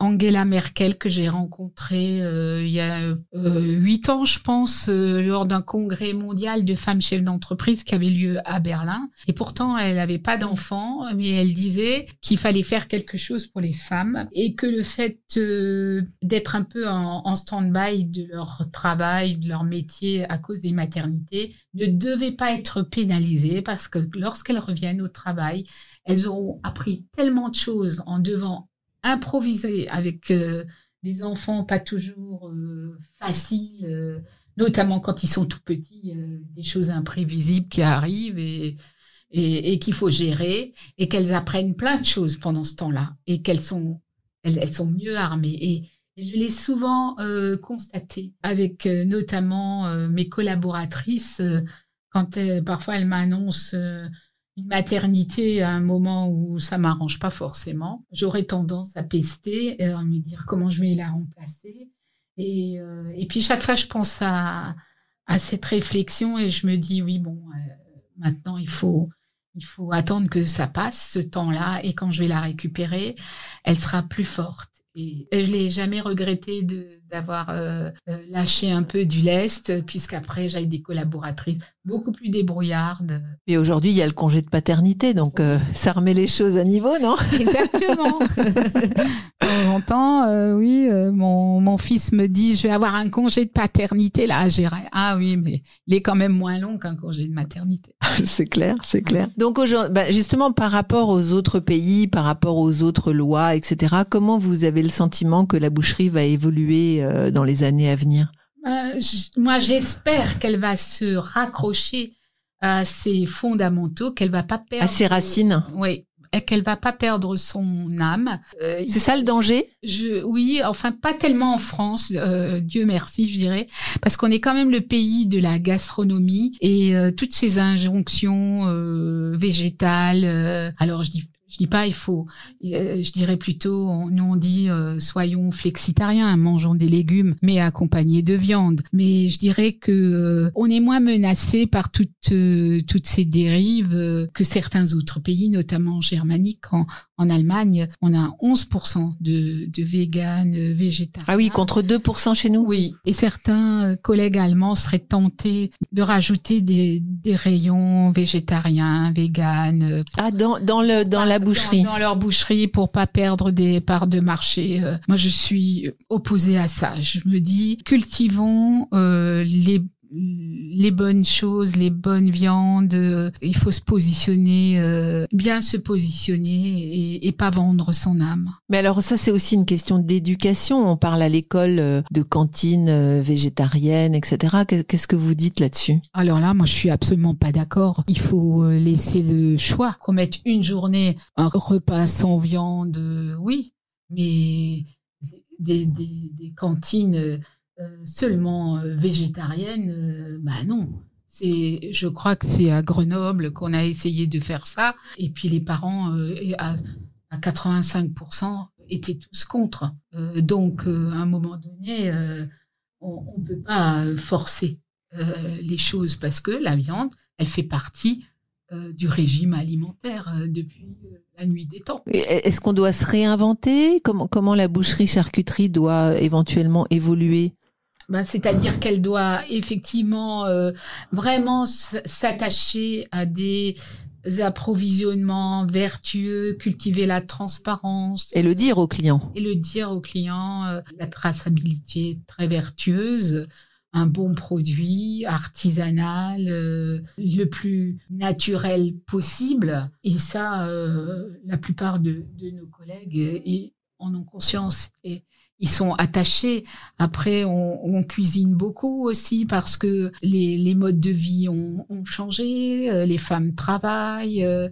Angela Merkel que j'ai rencontrée euh, il y a euh, huit ans, je pense, euh, lors d'un congrès mondial de femmes chefs d'entreprise qui avait lieu à Berlin. Et pourtant, elle n'avait pas d'enfants, mais elle disait qu'il fallait faire quelque chose pour les femmes et que le fait d'être un peu en stand-by de leur travail, de leur métier à cause des maternités ne devait pas être pénalisé parce que lorsqu'elles reviennent au travail, elles auront appris tellement de choses en devant improviser avec euh, des enfants pas toujours euh, faciles, euh, notamment quand ils sont tout petits, des choses imprévisibles qui arrivent et, et, qu'il faut gérer et qu'elles apprennent plein de choses pendant ce temps-là et qu'elles sont elles, sont mieux armées. Et, je l'ai souvent constaté avec notamment mes collaboratrices quand parfois elles m'annoncent une maternité à un moment où ça m'arrange pas forcément, j'aurais tendance à pester et à me dire comment je vais la remplacer. Et, euh, et puis chaque fois, je pense à, à cette réflexion et je me dis oui bon, euh, maintenant il faut il faut attendre que ça passe ce temps-là et quand je vais la récupérer, elle sera plus forte. Et, je l'ai jamais regretté d'avoir euh, euh, lâché un peu du lest, puisqu'après j'ai des collaboratrices beaucoup plus débrouillardes. Et aujourd'hui, il y a le congé de paternité, donc euh, ça remet les choses à niveau, non? Exactement. <laughs> de temps euh, oui, mon, mon fils me dit, je vais avoir un congé de paternité là gérer. Ah oui, mais il est quand même moins long qu'un congé de maternité. <laughs> c'est clair, c'est clair. Donc bah, justement, par rapport aux autres pays, par rapport aux autres lois, etc., comment vous avez le sentiment que la boucherie va évoluer euh, dans les années à venir? Euh, Moi, j'espère qu'elle va se raccrocher à ses fondamentaux, qu'elle va pas perdre. À ses racines. Oui, qu'elle va pas perdre son âme. Euh, c'est ça le danger? je, Oui, enfin pas tellement en France, Dieu merci, je dirais, parce qu'on est quand même le pays de la gastronomie et toutes ces injonctions végétales. alors je dis je dis pas il faut, euh, je dirais plutôt, nous on dit euh, soyons flexitariens, mangeons des légumes, mais accompagnés de viande. Mais je dirais que euh, on est moins menacé par toutes toutes ces dérives que certains autres pays, notamment germaniques. En, en Allemagne, on a 11% de, de véganes, végétariens. Ah oui, contre 2% chez nous? Oui, et certains collègues allemands seraient tentés de rajouter des, des rayons végétariens, véganes. Ah dans dans le dans la boucherie. Dans, leur boucherie pour pas perdre des parts de marché. Euh, moi, je suis opposée à ça. Je me dis, cultivons euh, les les bonnes choses, les bonnes viandes. Euh, il faut se positionner, euh, bien se positionner et, et, pas vendre son âme. Mais alors ça, c'est aussi une question d'éducation. On parle à l'école euh, de cantine végétarienne, etc. Qu'est-ce que vous dites là-dessus? Alors là, moi, je suis absolument pas d'accord. Il faut laisser le choix. Qu'on mette une journée un repas sans viande, oui, mais des, des, des cantines seulement euh, végétarienne, euh, bah non. C'est, je crois que c'est à Grenoble qu'on a essayé de faire ça, et puis les parents à, à 85% étaient tous contre. donc, à un moment donné, on ne peut pas forcer les choses parce que la viande, elle fait partie du régime alimentaire depuis la nuit des temps. Est-ce qu'on doit se réinventer? Comment, comment la boucherie-charcuterie doit éventuellement évoluer? Ben, c'est-à-dire qu'elle doit effectivement euh, vraiment s'attacher à des approvisionnements vertueux, cultiver la transparence. Et le dire aux clients. Et le dire aux clients, euh, la traçabilité très vertueuse, un bon produit artisanal, euh, le plus naturel possible. Et ça, la plupart de, de nos collègues en ont conscience. Et ils sont attachés. Après, on, cuisine beaucoup aussi parce que les, modes de vie ont, changé, euh, les femmes travaillent, euh,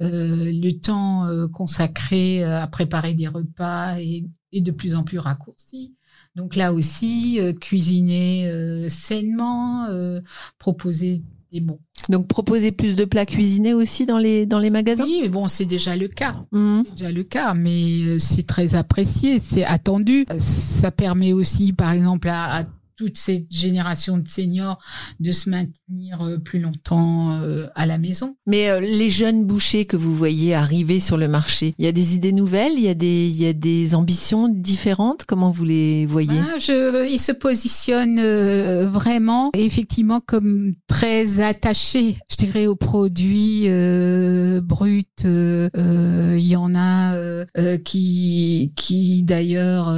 euh le temps consacré à préparer des repas est, de plus en plus raccourci. Donc là aussi, cuisiner sainement, proposer des bons donc proposer plus de plats cuisinés aussi dans les dans les magasins? Oui, bon, c'est déjà le cas. Mmh. C'est déjà le cas, mais euh, c'est très apprécié, c'est attendu. Ça permet aussi, par exemple, à, toute cette génération de seniors de se maintenir euh, plus longtemps euh, à la maison. Mais euh, les jeunes bouchers que vous voyez arriver sur le marché, il y a des idées nouvelles, il y a des, il y a des ambitions différentes? Comment vous les voyez? Ah, je, Ils se positionnent vraiment, effectivement, comme très attachés, je dirais, aux produits bruts. Qui, qui d'ailleurs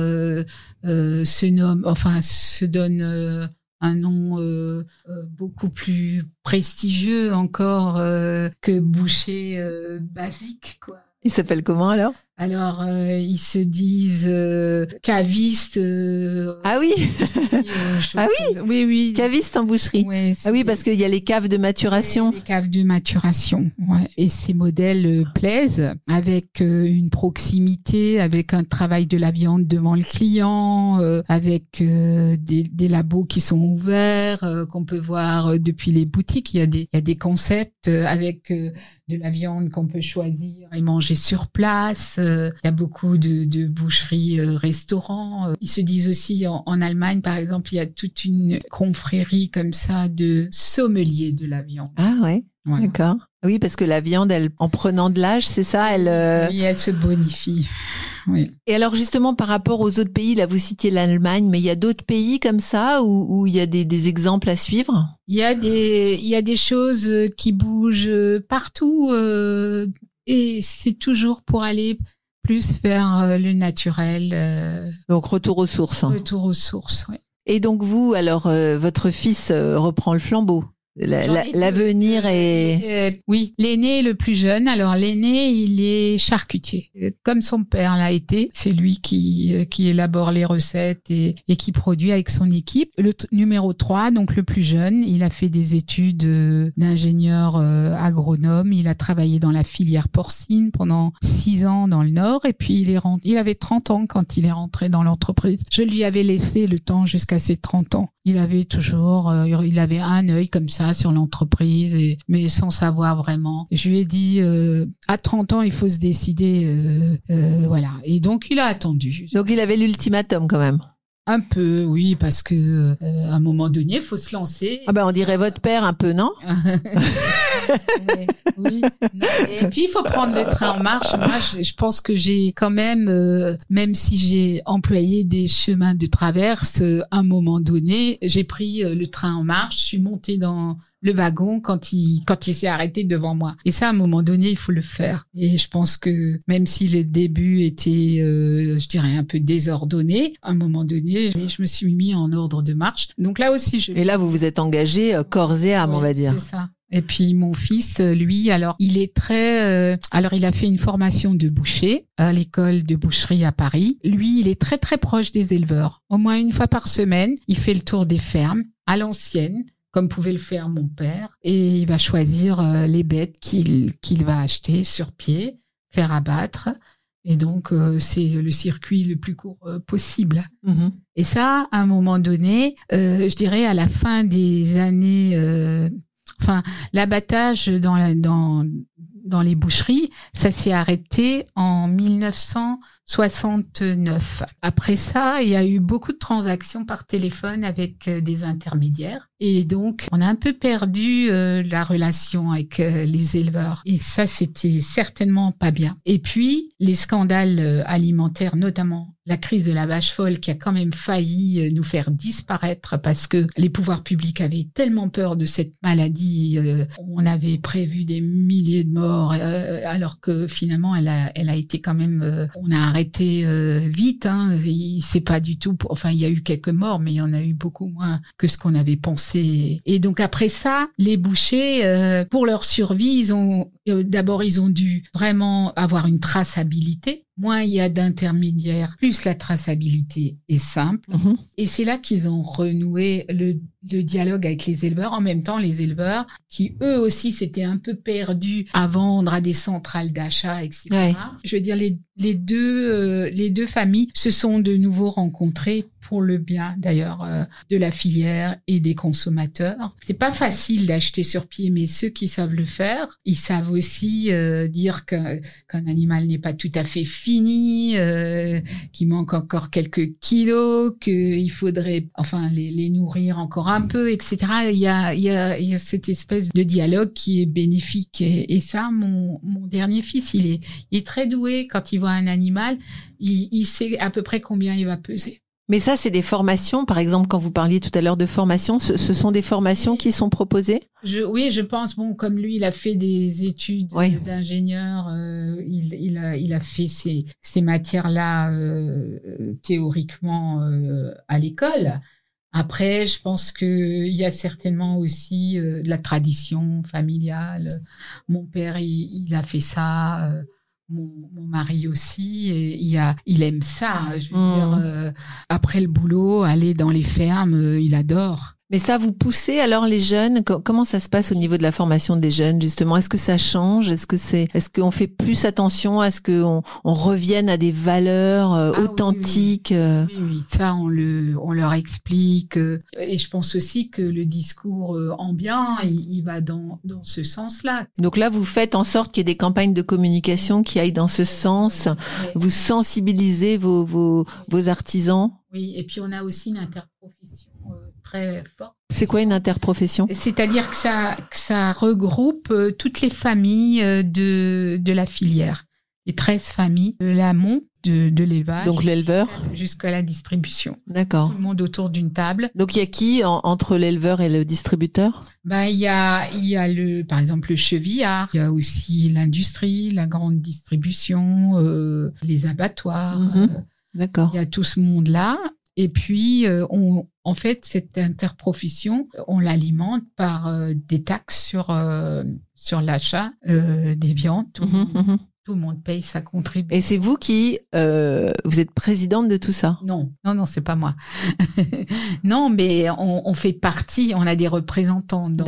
se nomment, enfin, se donnent euh, un nom euh, euh, beaucoup plus prestigieux encore que Boucher basique quoi. Il s'appelle comment alors? Alors, euh, ils se disent euh, cavistes. Euh, ah oui <laughs> Ah oui Oui, oui. Cavistes en boucherie. ah oui, parce qu'il y a les caves de maturation. Les caves de maturation, ouais. Et ces modèles plaisent avec une proximité, avec un travail de la viande devant le client, avec des, des, labos qui sont ouverts, qu'on peut voir depuis les boutiques. Il y a des, il y a des concepts avec de la viande qu'on peut choisir et manger sur place euh, il y a beaucoup de, boucheries, euh, restaurants. Euh. Ils se disent aussi en, Allemagne, par exemple, il y a toute une confrérie comme ça de sommeliers de la viande. Ah ouais. D'accord. Oui, parce que la viande, elle, en prenant de l'âge, c'est ça, elle. Oui, elle se bonifie. Oui. Et alors justement par rapport aux autres pays, là vous citiez l'Allemagne, mais il y a d'autres pays comme ça où, il y a des, exemples à suivre? Il y a des il y a des choses qui bougent partout et c'est toujours pour aller plus vers euh, le naturel. Euh, donc retour aux sources. Retour aux sources, oui. Et donc vous, alors euh, votre fils reprend le flambeau? L'avenir est... oui, l'aîné le plus jeune. Alors l'aîné, il est charcutier. Comme son père l'a été, c'est lui qui, qui élabore les recettes et, et qui produit avec son équipe. Le numéro 3, donc le plus jeune, il a fait des études euh, d'ingénieur euh, agronome. Il a travaillé dans la filière porcine pendant six ans dans le Nord. Et puis il, est rentré, il avait 30 ans quand il est rentré dans l'entreprise. Je lui avais laissé le temps jusqu'à ses 30 ans. Il avait toujours, euh, il avait un œil comme ça sur l'entreprise, et, mais sans savoir vraiment. Je lui ai dit, euh, à 30 ans, il faut se décider, euh, euh, voilà. Et donc, il a attendu. Donc, il avait l'ultimatum quand même. Un peu, oui, parce que euh, à un moment donné, il faut se lancer. Ah ben, on dirait votre père un peu, non? <laughs> Oui, Et puis il faut prendre le train en marche. Moi, je, pense que j'ai quand même, euh, même si j'ai employé des chemins de traverse, euh, à un moment donné, j'ai pris le train en marche. Je suis montée dans le wagon quand il quand il s'est arrêté devant moi. Et ça, à un moment donné, il faut le faire. Et je pense que même si le début était, euh, je dirais, un peu désordonné, à un moment donné, je me suis mis en ordre de marche. Donc là aussi, je... Et là, vous vous êtes engagé euh, corps et âme, on va dire. C'est ça. Et puis mon fils, lui, alors il est très, euh, alors il a fait une formation de boucher à l'école de boucherie à Paris. Lui, il est très très proche des éleveurs. Au moins une fois par semaine, il fait le tour des fermes à l'ancienne comme pouvait le faire mon père, et il va choisir euh, les bêtes qu'il va acheter sur pied, faire abattre, et donc euh, c'est le circuit le plus court euh, possible. Mm-hmm. Et ça, à un moment donné, je dirais à la fin des années, enfin l'abattage dans, la, dans dans les boucheries, ça s'est arrêté en 1969. Après ça, il y a eu beaucoup de transactions par téléphone avec des intermédiaires. Et donc, on a un peu perdu euh, la relation avec euh, les éleveurs. Et ça, c'était certainement pas bien. Et puis, les scandales euh, alimentaires, notamment la crise de la vache folle qui a quand même failli nous faire disparaître parce que les pouvoirs publics avaient tellement peur de cette maladie. on avait prévu des milliers de morts alors que finalement, elle a, été quand même... on a vite. Hein. C'est pas du tout... Enfin, il y a eu quelques morts, mais il y en a eu beaucoup moins que ce qu'on avait pensé et donc après ça, les bouchers, euh, pour leur survie, ils ont euh, d'abord ils ont dû vraiment avoir une traçabilité. Moins il y a d'intermédiaires, plus la traçabilité est simple. Mhm. Et c'est là qu'ils ont renoué le le dialogue avec les éleveurs. En même temps, les éleveurs qui eux aussi s'étaient un peu perdus à vendre à des centrales d'achat, etc. Ouais. Je veux dire, les, les deux euh, les deux familles se sont de nouveau rencontrées pour le bien d'ailleurs euh, de la filière et des consommateurs. C'est pas facile d'acheter sur pied, mais ceux qui savent le faire, ils savent aussi euh, dire qu'un animal n'est pas tout à fait fini, euh, qu'il manque encore quelques kilos, qu'il faudrait enfin les, nourrir encore un peu, etc. Il y a, cette espèce de dialogue qui est bénéfique. Et, ça, mon, dernier fils, il est, très doué quand il voit un animal, il sait à peu près combien il va peser. Mais ça, c'est des formations. Par exemple, quand vous parliez tout à l'heure de formation, ce, ce sont des formations qui sont proposées? Je, oui, je pense, bon, comme lui, il a fait des études Oui. d'ingénieur, euh, il, il, a, il a fait ces, ces matières-là euh, théoriquement euh, à l'école. Après, je pense que il y a certainement aussi de la tradition familiale. Mon père, il, il a fait ça. Mon, mon mari aussi, et il, a, il aime ça. Je veux Mmh. dire, euh, après le boulot, aller dans les fermes, euh, il adore. Mais ça, vous poussez alors les jeunes? Co- Comment ça se passe au niveau de la formation des jeunes justement? Est-ce que ça change? Est-ce que c'est Est-ce qu'on fait plus attention à ce qu'on on revienne à des valeurs euh, Ah oui, oui. authentiques euh, Oui, oui, ça, on, le, on leur explique. euh, Et je pense aussi que le discours ambiant, il, il va dans, dans ce sens-là. Donc là, vous faites en sorte qu'il y ait des campagnes de communication qui aillent dans ce sens. Vous sensibilisez vos, vos, vos artisans? Oui, et puis on a aussi une interprofession très forte. C'est quoi une interprofession? C'est-à-dire que ça, que ça regroupe euh, toutes les familles euh, de, de la filière. Les 13 familles de l'amont, de, de l'élevage, Donc l'éleveur? jusqu'à la distribution. D'accord. Tout le monde autour d'une table. Donc il y a qui en- entre l'éleveur et le distributeur? Ben, il y a, il y a le, par exemple, le chevillard. Il y a aussi l'industrie, la grande distribution, euh, les abattoirs. Mhm. euh, D'accord. il y a tout ce monde-là. Et puis, euh, on, en fait, cette interprofession, on l'alimente par euh, des taxes sur, euh, sur l'achat euh, des viandes. Tout, Mhm, mhm. tout le monde paye sa contribution. Et c'est vous qui, euh, vous êtes présidente de tout ça? Non, non, non, c'est pas moi. <laughs> non, mais on, on fait partie, on a des représentants dans,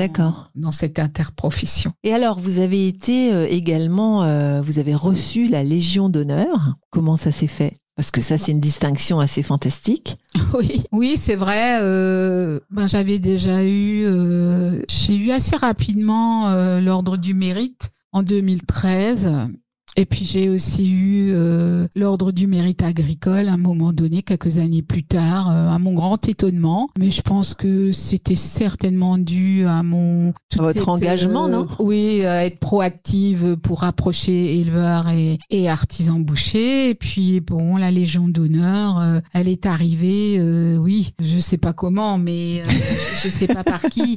dans cette interprofession. Et alors, vous avez été également, euh, vous avez reçu la Légion d'honneur. Comment ça s'est fait? Parce que ça, c'est une distinction assez fantastique. <laughs> Oui, oui, c'est vrai. euh, ben, j'avais déjà eu, euh, j'ai eu assez rapidement euh, l'ordre du mérite en 2013. Et puis j'ai aussi eu euh, l'ordre du mérite agricole à un moment donné, quelques années plus tard, euh, à mon grand étonnement. Mais je pense que c'était certainement dû à mon À votre engagement, non? Oui, à être proactive pour rapprocher éleveurs et, et artisans bouchers. Et puis bon, la Légion d'honneur, euh, elle est arrivée, euh, oui, je sais pas comment, mais euh, <laughs> je sais pas par qui.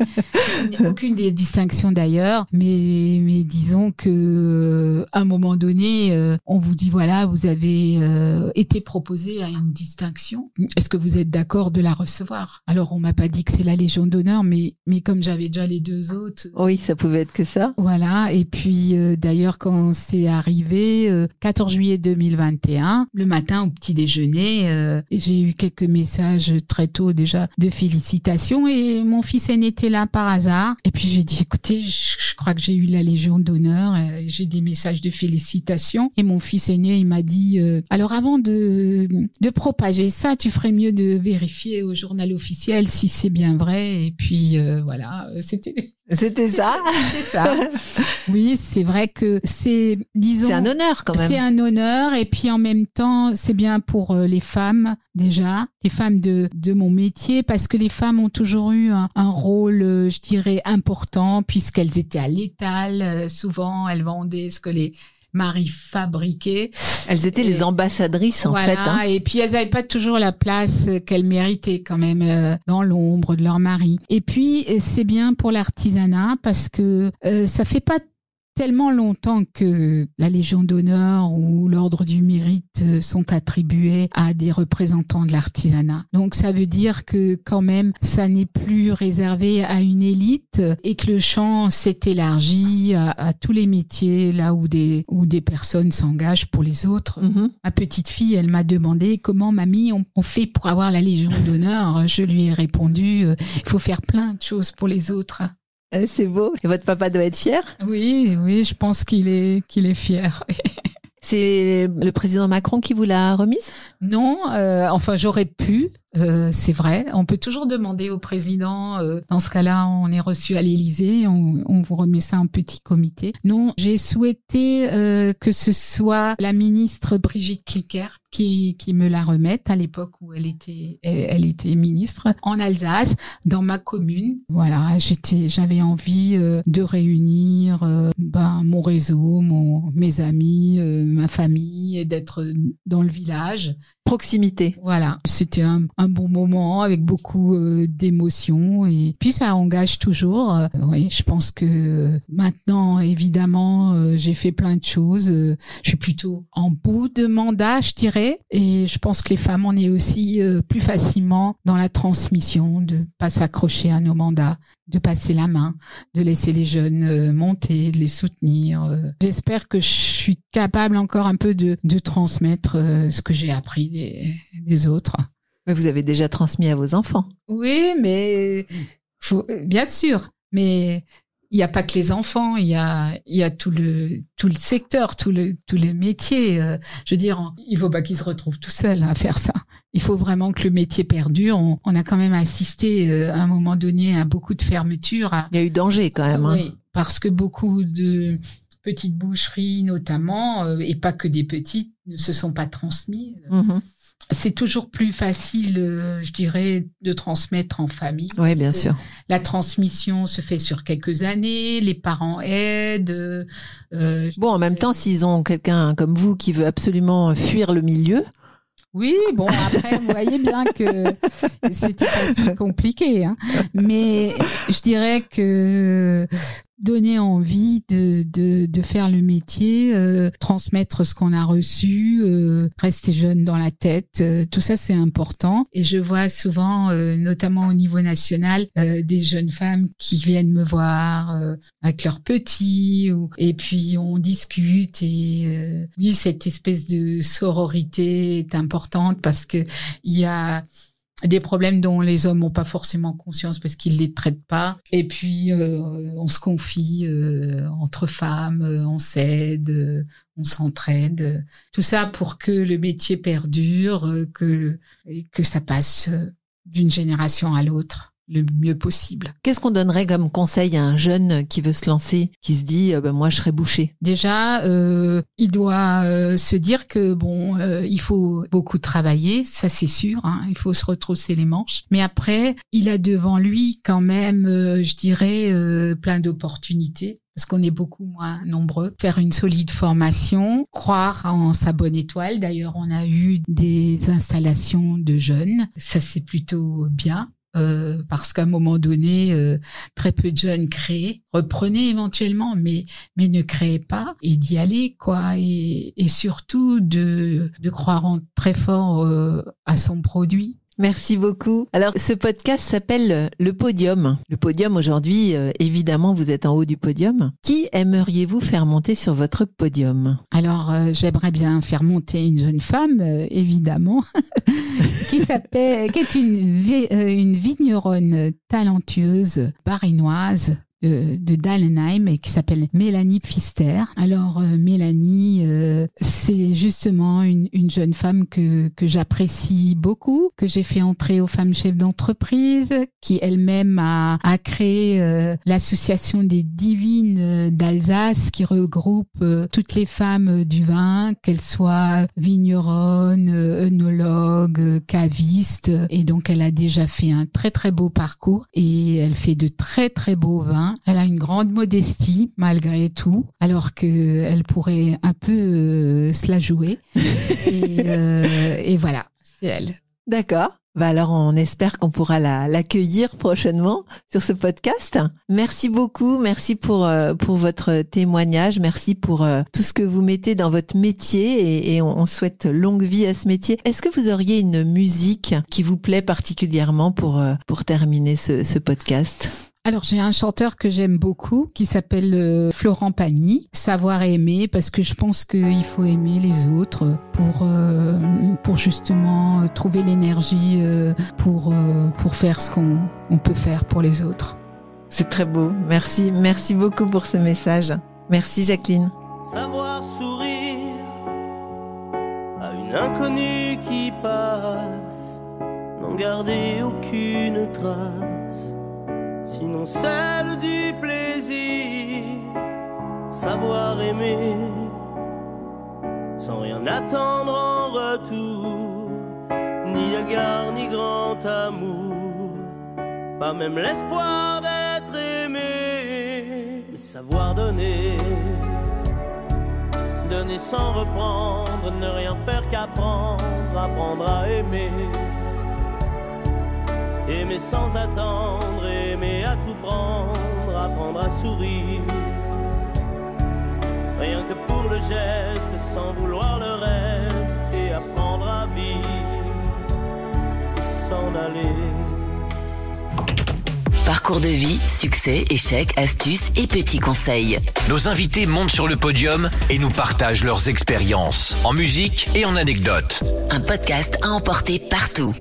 Aucune- Aucune des distinctions d'ailleurs, mais mais disons que euh, à un moment donné, euh, on vous dit voilà, vous avez euh, été proposé à une distinction. Est-ce que vous êtes d'accord de la recevoir? Alors on m'a pas dit que c'est la Légion d'honneur, mais mais comme j'avais déjà les deux autres. Oui, ça pouvait être que ça. Voilà, et puis euh, d'ailleurs quand c'est arrivé, euh, 14 juillet 2021, le matin au petit déjeuner, j'ai eu quelques messages très tôt déjà de félicitations et mon fils aîné était là par hasard. Et puis j'ai dit écoutez, je, je crois que j'ai eu la Légion d'honneur, j'ai des messages de félicitations et mon fils aîné il m'a dit euh, alors avant de de propager ça, tu ferais mieux de vérifier au journal officiel si c'est bien vrai et puis euh, voilà, euh, c'était <laughs> C'était ça. Oui, c'est vrai que c'est, disons, C'est un honneur quand même. c'est un honneur et puis en même temps, c'est bien pour les femmes déjà, les femmes de, de mon métier, parce que les femmes ont toujours eu un, un rôle, je dirais, important, puisqu'elles étaient à l'étal. souvent, elles vendaient ce que les maris fabriquaient. Elles étaient Et- les ambassadrices en voilà, fait. hein. et puis elles n'avaient pas toujours la place qu'elles méritaient quand même euh, dans l'ombre de leur mari. Et puis euh, c'est bien pour l'artisanat parce que euh, ça fait pas tellement longtemps que la Légion d'honneur ou l'Ordre du mérite euh, sont attribués à des représentants de l'artisanat. Donc ça veut dire que quand même, ça n'est plus réservé à une élite et que le champ s'est élargi à, tous les métiers là où des, où des personnes s'engagent pour les autres. Mhm. Ma petite fille, elle m'a demandé comment mamie on, on fait pour avoir la Légion d'honneur? Je lui ai répondu, euh, il faut faire plein de choses pour les autres. Euh, C'est beau. Et votre papa doit être fier? Oui, oui, je pense qu'il est, qu'il est fier. C'est le président Macron qui vous l'a remise? Non, euh, enfin j'aurais pu, euh, c'est vrai. On peut toujours demander au président. euh, dans ce cas-là, on est reçu à l'Élysée, on, on vous remet ça en petit comité. Non, j'ai souhaité euh, que ce soit la ministre Brigitte Klickert qui, qui me la remette à l'époque où elle était, elle, elle était ministre en Alsace, dans ma commune. Voilà, j'étais, j'avais envie euh, de réunir euh, ben, mon réseau, mon, mes amis, euh, ma famille, et d'être dans le village. Proximité. Voilà, c'était un, un bon moment avec beaucoup euh, d'émotions et puis ça engage toujours. Euh, oui, je pense que maintenant, évidemment, euh, j'ai fait plein de choses. Euh, je suis plutôt en bout de mandat, je dirais, et je pense que les femmes, on est aussi euh, plus facilement dans la transmission, de pas s'accrocher à nos mandats, de passer la main, de laisser les jeunes euh, monter, de les soutenir. euh. J'espère que je suis capable encore un peu de, de transmettre euh, ce que j'ai appris des, des autres. Mais vous avez déjà transmis à vos enfants. Oui, mais faut, bien sûr, mais il n'y a pas que les enfants, il y a, il y a tout le, tout le secteur, tout le, tous les métiers. euh, Je veux dire, il faut pas qu'ils se retrouvent tout seuls à faire ça. Il faut vraiment que le métier perdure. On, on a quand même assisté euh, à un moment donné à beaucoup de fermetures. À, Il y a eu danger quand même. hein. oui, parce que beaucoup de petites boucheries, notamment, euh, et pas que des petites, ne se sont pas transmises. Mhm. C'est toujours plus facile, euh, je dirais, de transmettre en famille. Oui, bien sûr. La transmission se fait sur quelques années, les parents aident. euh, euh, Bon, en même temps, s'ils ont quelqu'un comme vous qui veut absolument fuir le milieu, Oui, bon, après, vous voyez bien que c'était pas si compliqué. Hein. Mais je dirais que donner envie de, de, de faire le métier, euh, transmettre ce qu'on a reçu, euh, rester jeune dans la tête, euh, tout ça c'est important. Et je vois souvent, euh, notamment au niveau national, euh, des jeunes femmes qui viennent me voir euh, avec leurs petits, ou, et puis on discute. Et oui, cette espèce de sororité est importante parce que il y a des problèmes dont les hommes n'ont pas forcément conscience parce qu'ils les traitent pas. Et puis, euh, on se confie euh, entre femmes, euh, on s'aide, euh, on s'entraide. Tout ça pour que le métier perdure, euh, que, que ça passe d'une génération à l'autre le mieux possible. qu'est-ce qu'on donnerait comme conseil à un jeune qui veut se lancer, qui se dit euh, ben, moi je serai bouché Déjà, euh, il doit euh, se dire que bon, euh, il faut beaucoup travailler, ça c'est sûr. hein, il faut se retrousser les manches. Mais après, il a devant lui quand même, euh, je dirais, euh, plein d'opportunités. Parce qu'on est beaucoup moins nombreux. Faire une solide formation, croire en sa bonne étoile. D'ailleurs, on a eu des installations de jeunes. Ça, c'est plutôt bien. Euh, parce qu'à un moment donné, euh, très peu de jeunes créent, reprenez éventuellement, mais mais ne créez pas et d'y aller quoi et, et surtout de de croire en très fort euh, à son produit. Merci beaucoup. Alors, ce podcast s'appelle euh, Le Podium. Le Podium, aujourd'hui, euh, évidemment, vous êtes en haut du podium. Qui aimeriez-vous faire monter sur votre podium? Alors euh, j'aimerais bien faire monter une jeune femme évidemment <laughs> qui qui est une une vigneronne talentueuse barinoise de, de Dallenheim et qui s'appelle Mélanie Pfister. Alors euh, Mélanie, euh, c'est justement une, une jeune femme que, que j'apprécie beaucoup, que j'ai fait entrer aux femmes chefs d'entreprise, qui elle-même a, a créé euh, l'association des divines euh, d'Alsace qui regroupe euh, toutes les femmes du vin, qu'elles soient vigneronnes, œnologues, cavistes. Et donc elle a déjà fait un très très beau parcours et elle fait de très très beaux vins. Elle a une grande modestie malgré tout, alors que elle pourrait un peu euh, se la jouer. <laughs> et, euh, et voilà, c'est elle. D'accord. Bah alors on espère qu'on pourra l'accueillir prochainement sur ce podcast. Merci beaucoup, merci pour euh, pour votre témoignage, merci pour euh, tout ce que vous mettez dans votre métier et, on souhaite longue vie à ce métier. Est-ce que vous auriez une musique qui vous plaît particulièrement pour euh, pour terminer ce, ce podcast? Alors j'ai un chanteur que j'aime beaucoup qui s'appelle euh, Florent Pagny, Savoir aimer parce que je pense qu'il faut aimer les autres pour euh, pour justement euh, trouver l'énergie pour pour faire ce qu'on on peut faire pour les autres. C'est très beau. Merci merci beaucoup pour ce message. Merci Jacqueline. Savoir sourire à une inconnue qui passe, n'en garder aucune trace sinon celle du plaisir, savoir aimer, sans rien attendre en retour, ni égard ni grand amour, pas même l'espoir d'être aimé, mais savoir donner. Donner sans reprendre, ne rien faire qu'apprendre, apprendre à aimer Aimer sans attendre, aimer à tout prendre, apprendre à sourire. Rien que pour le geste, sans vouloir le reste, et apprendre à vivre, s'en aller. Parcours de vie, succès, échecs, astuces et petits conseils. Nos invités montent sur le podium et nous partagent leurs expériences en musique et en anecdotes. Un podcast à emporter partout.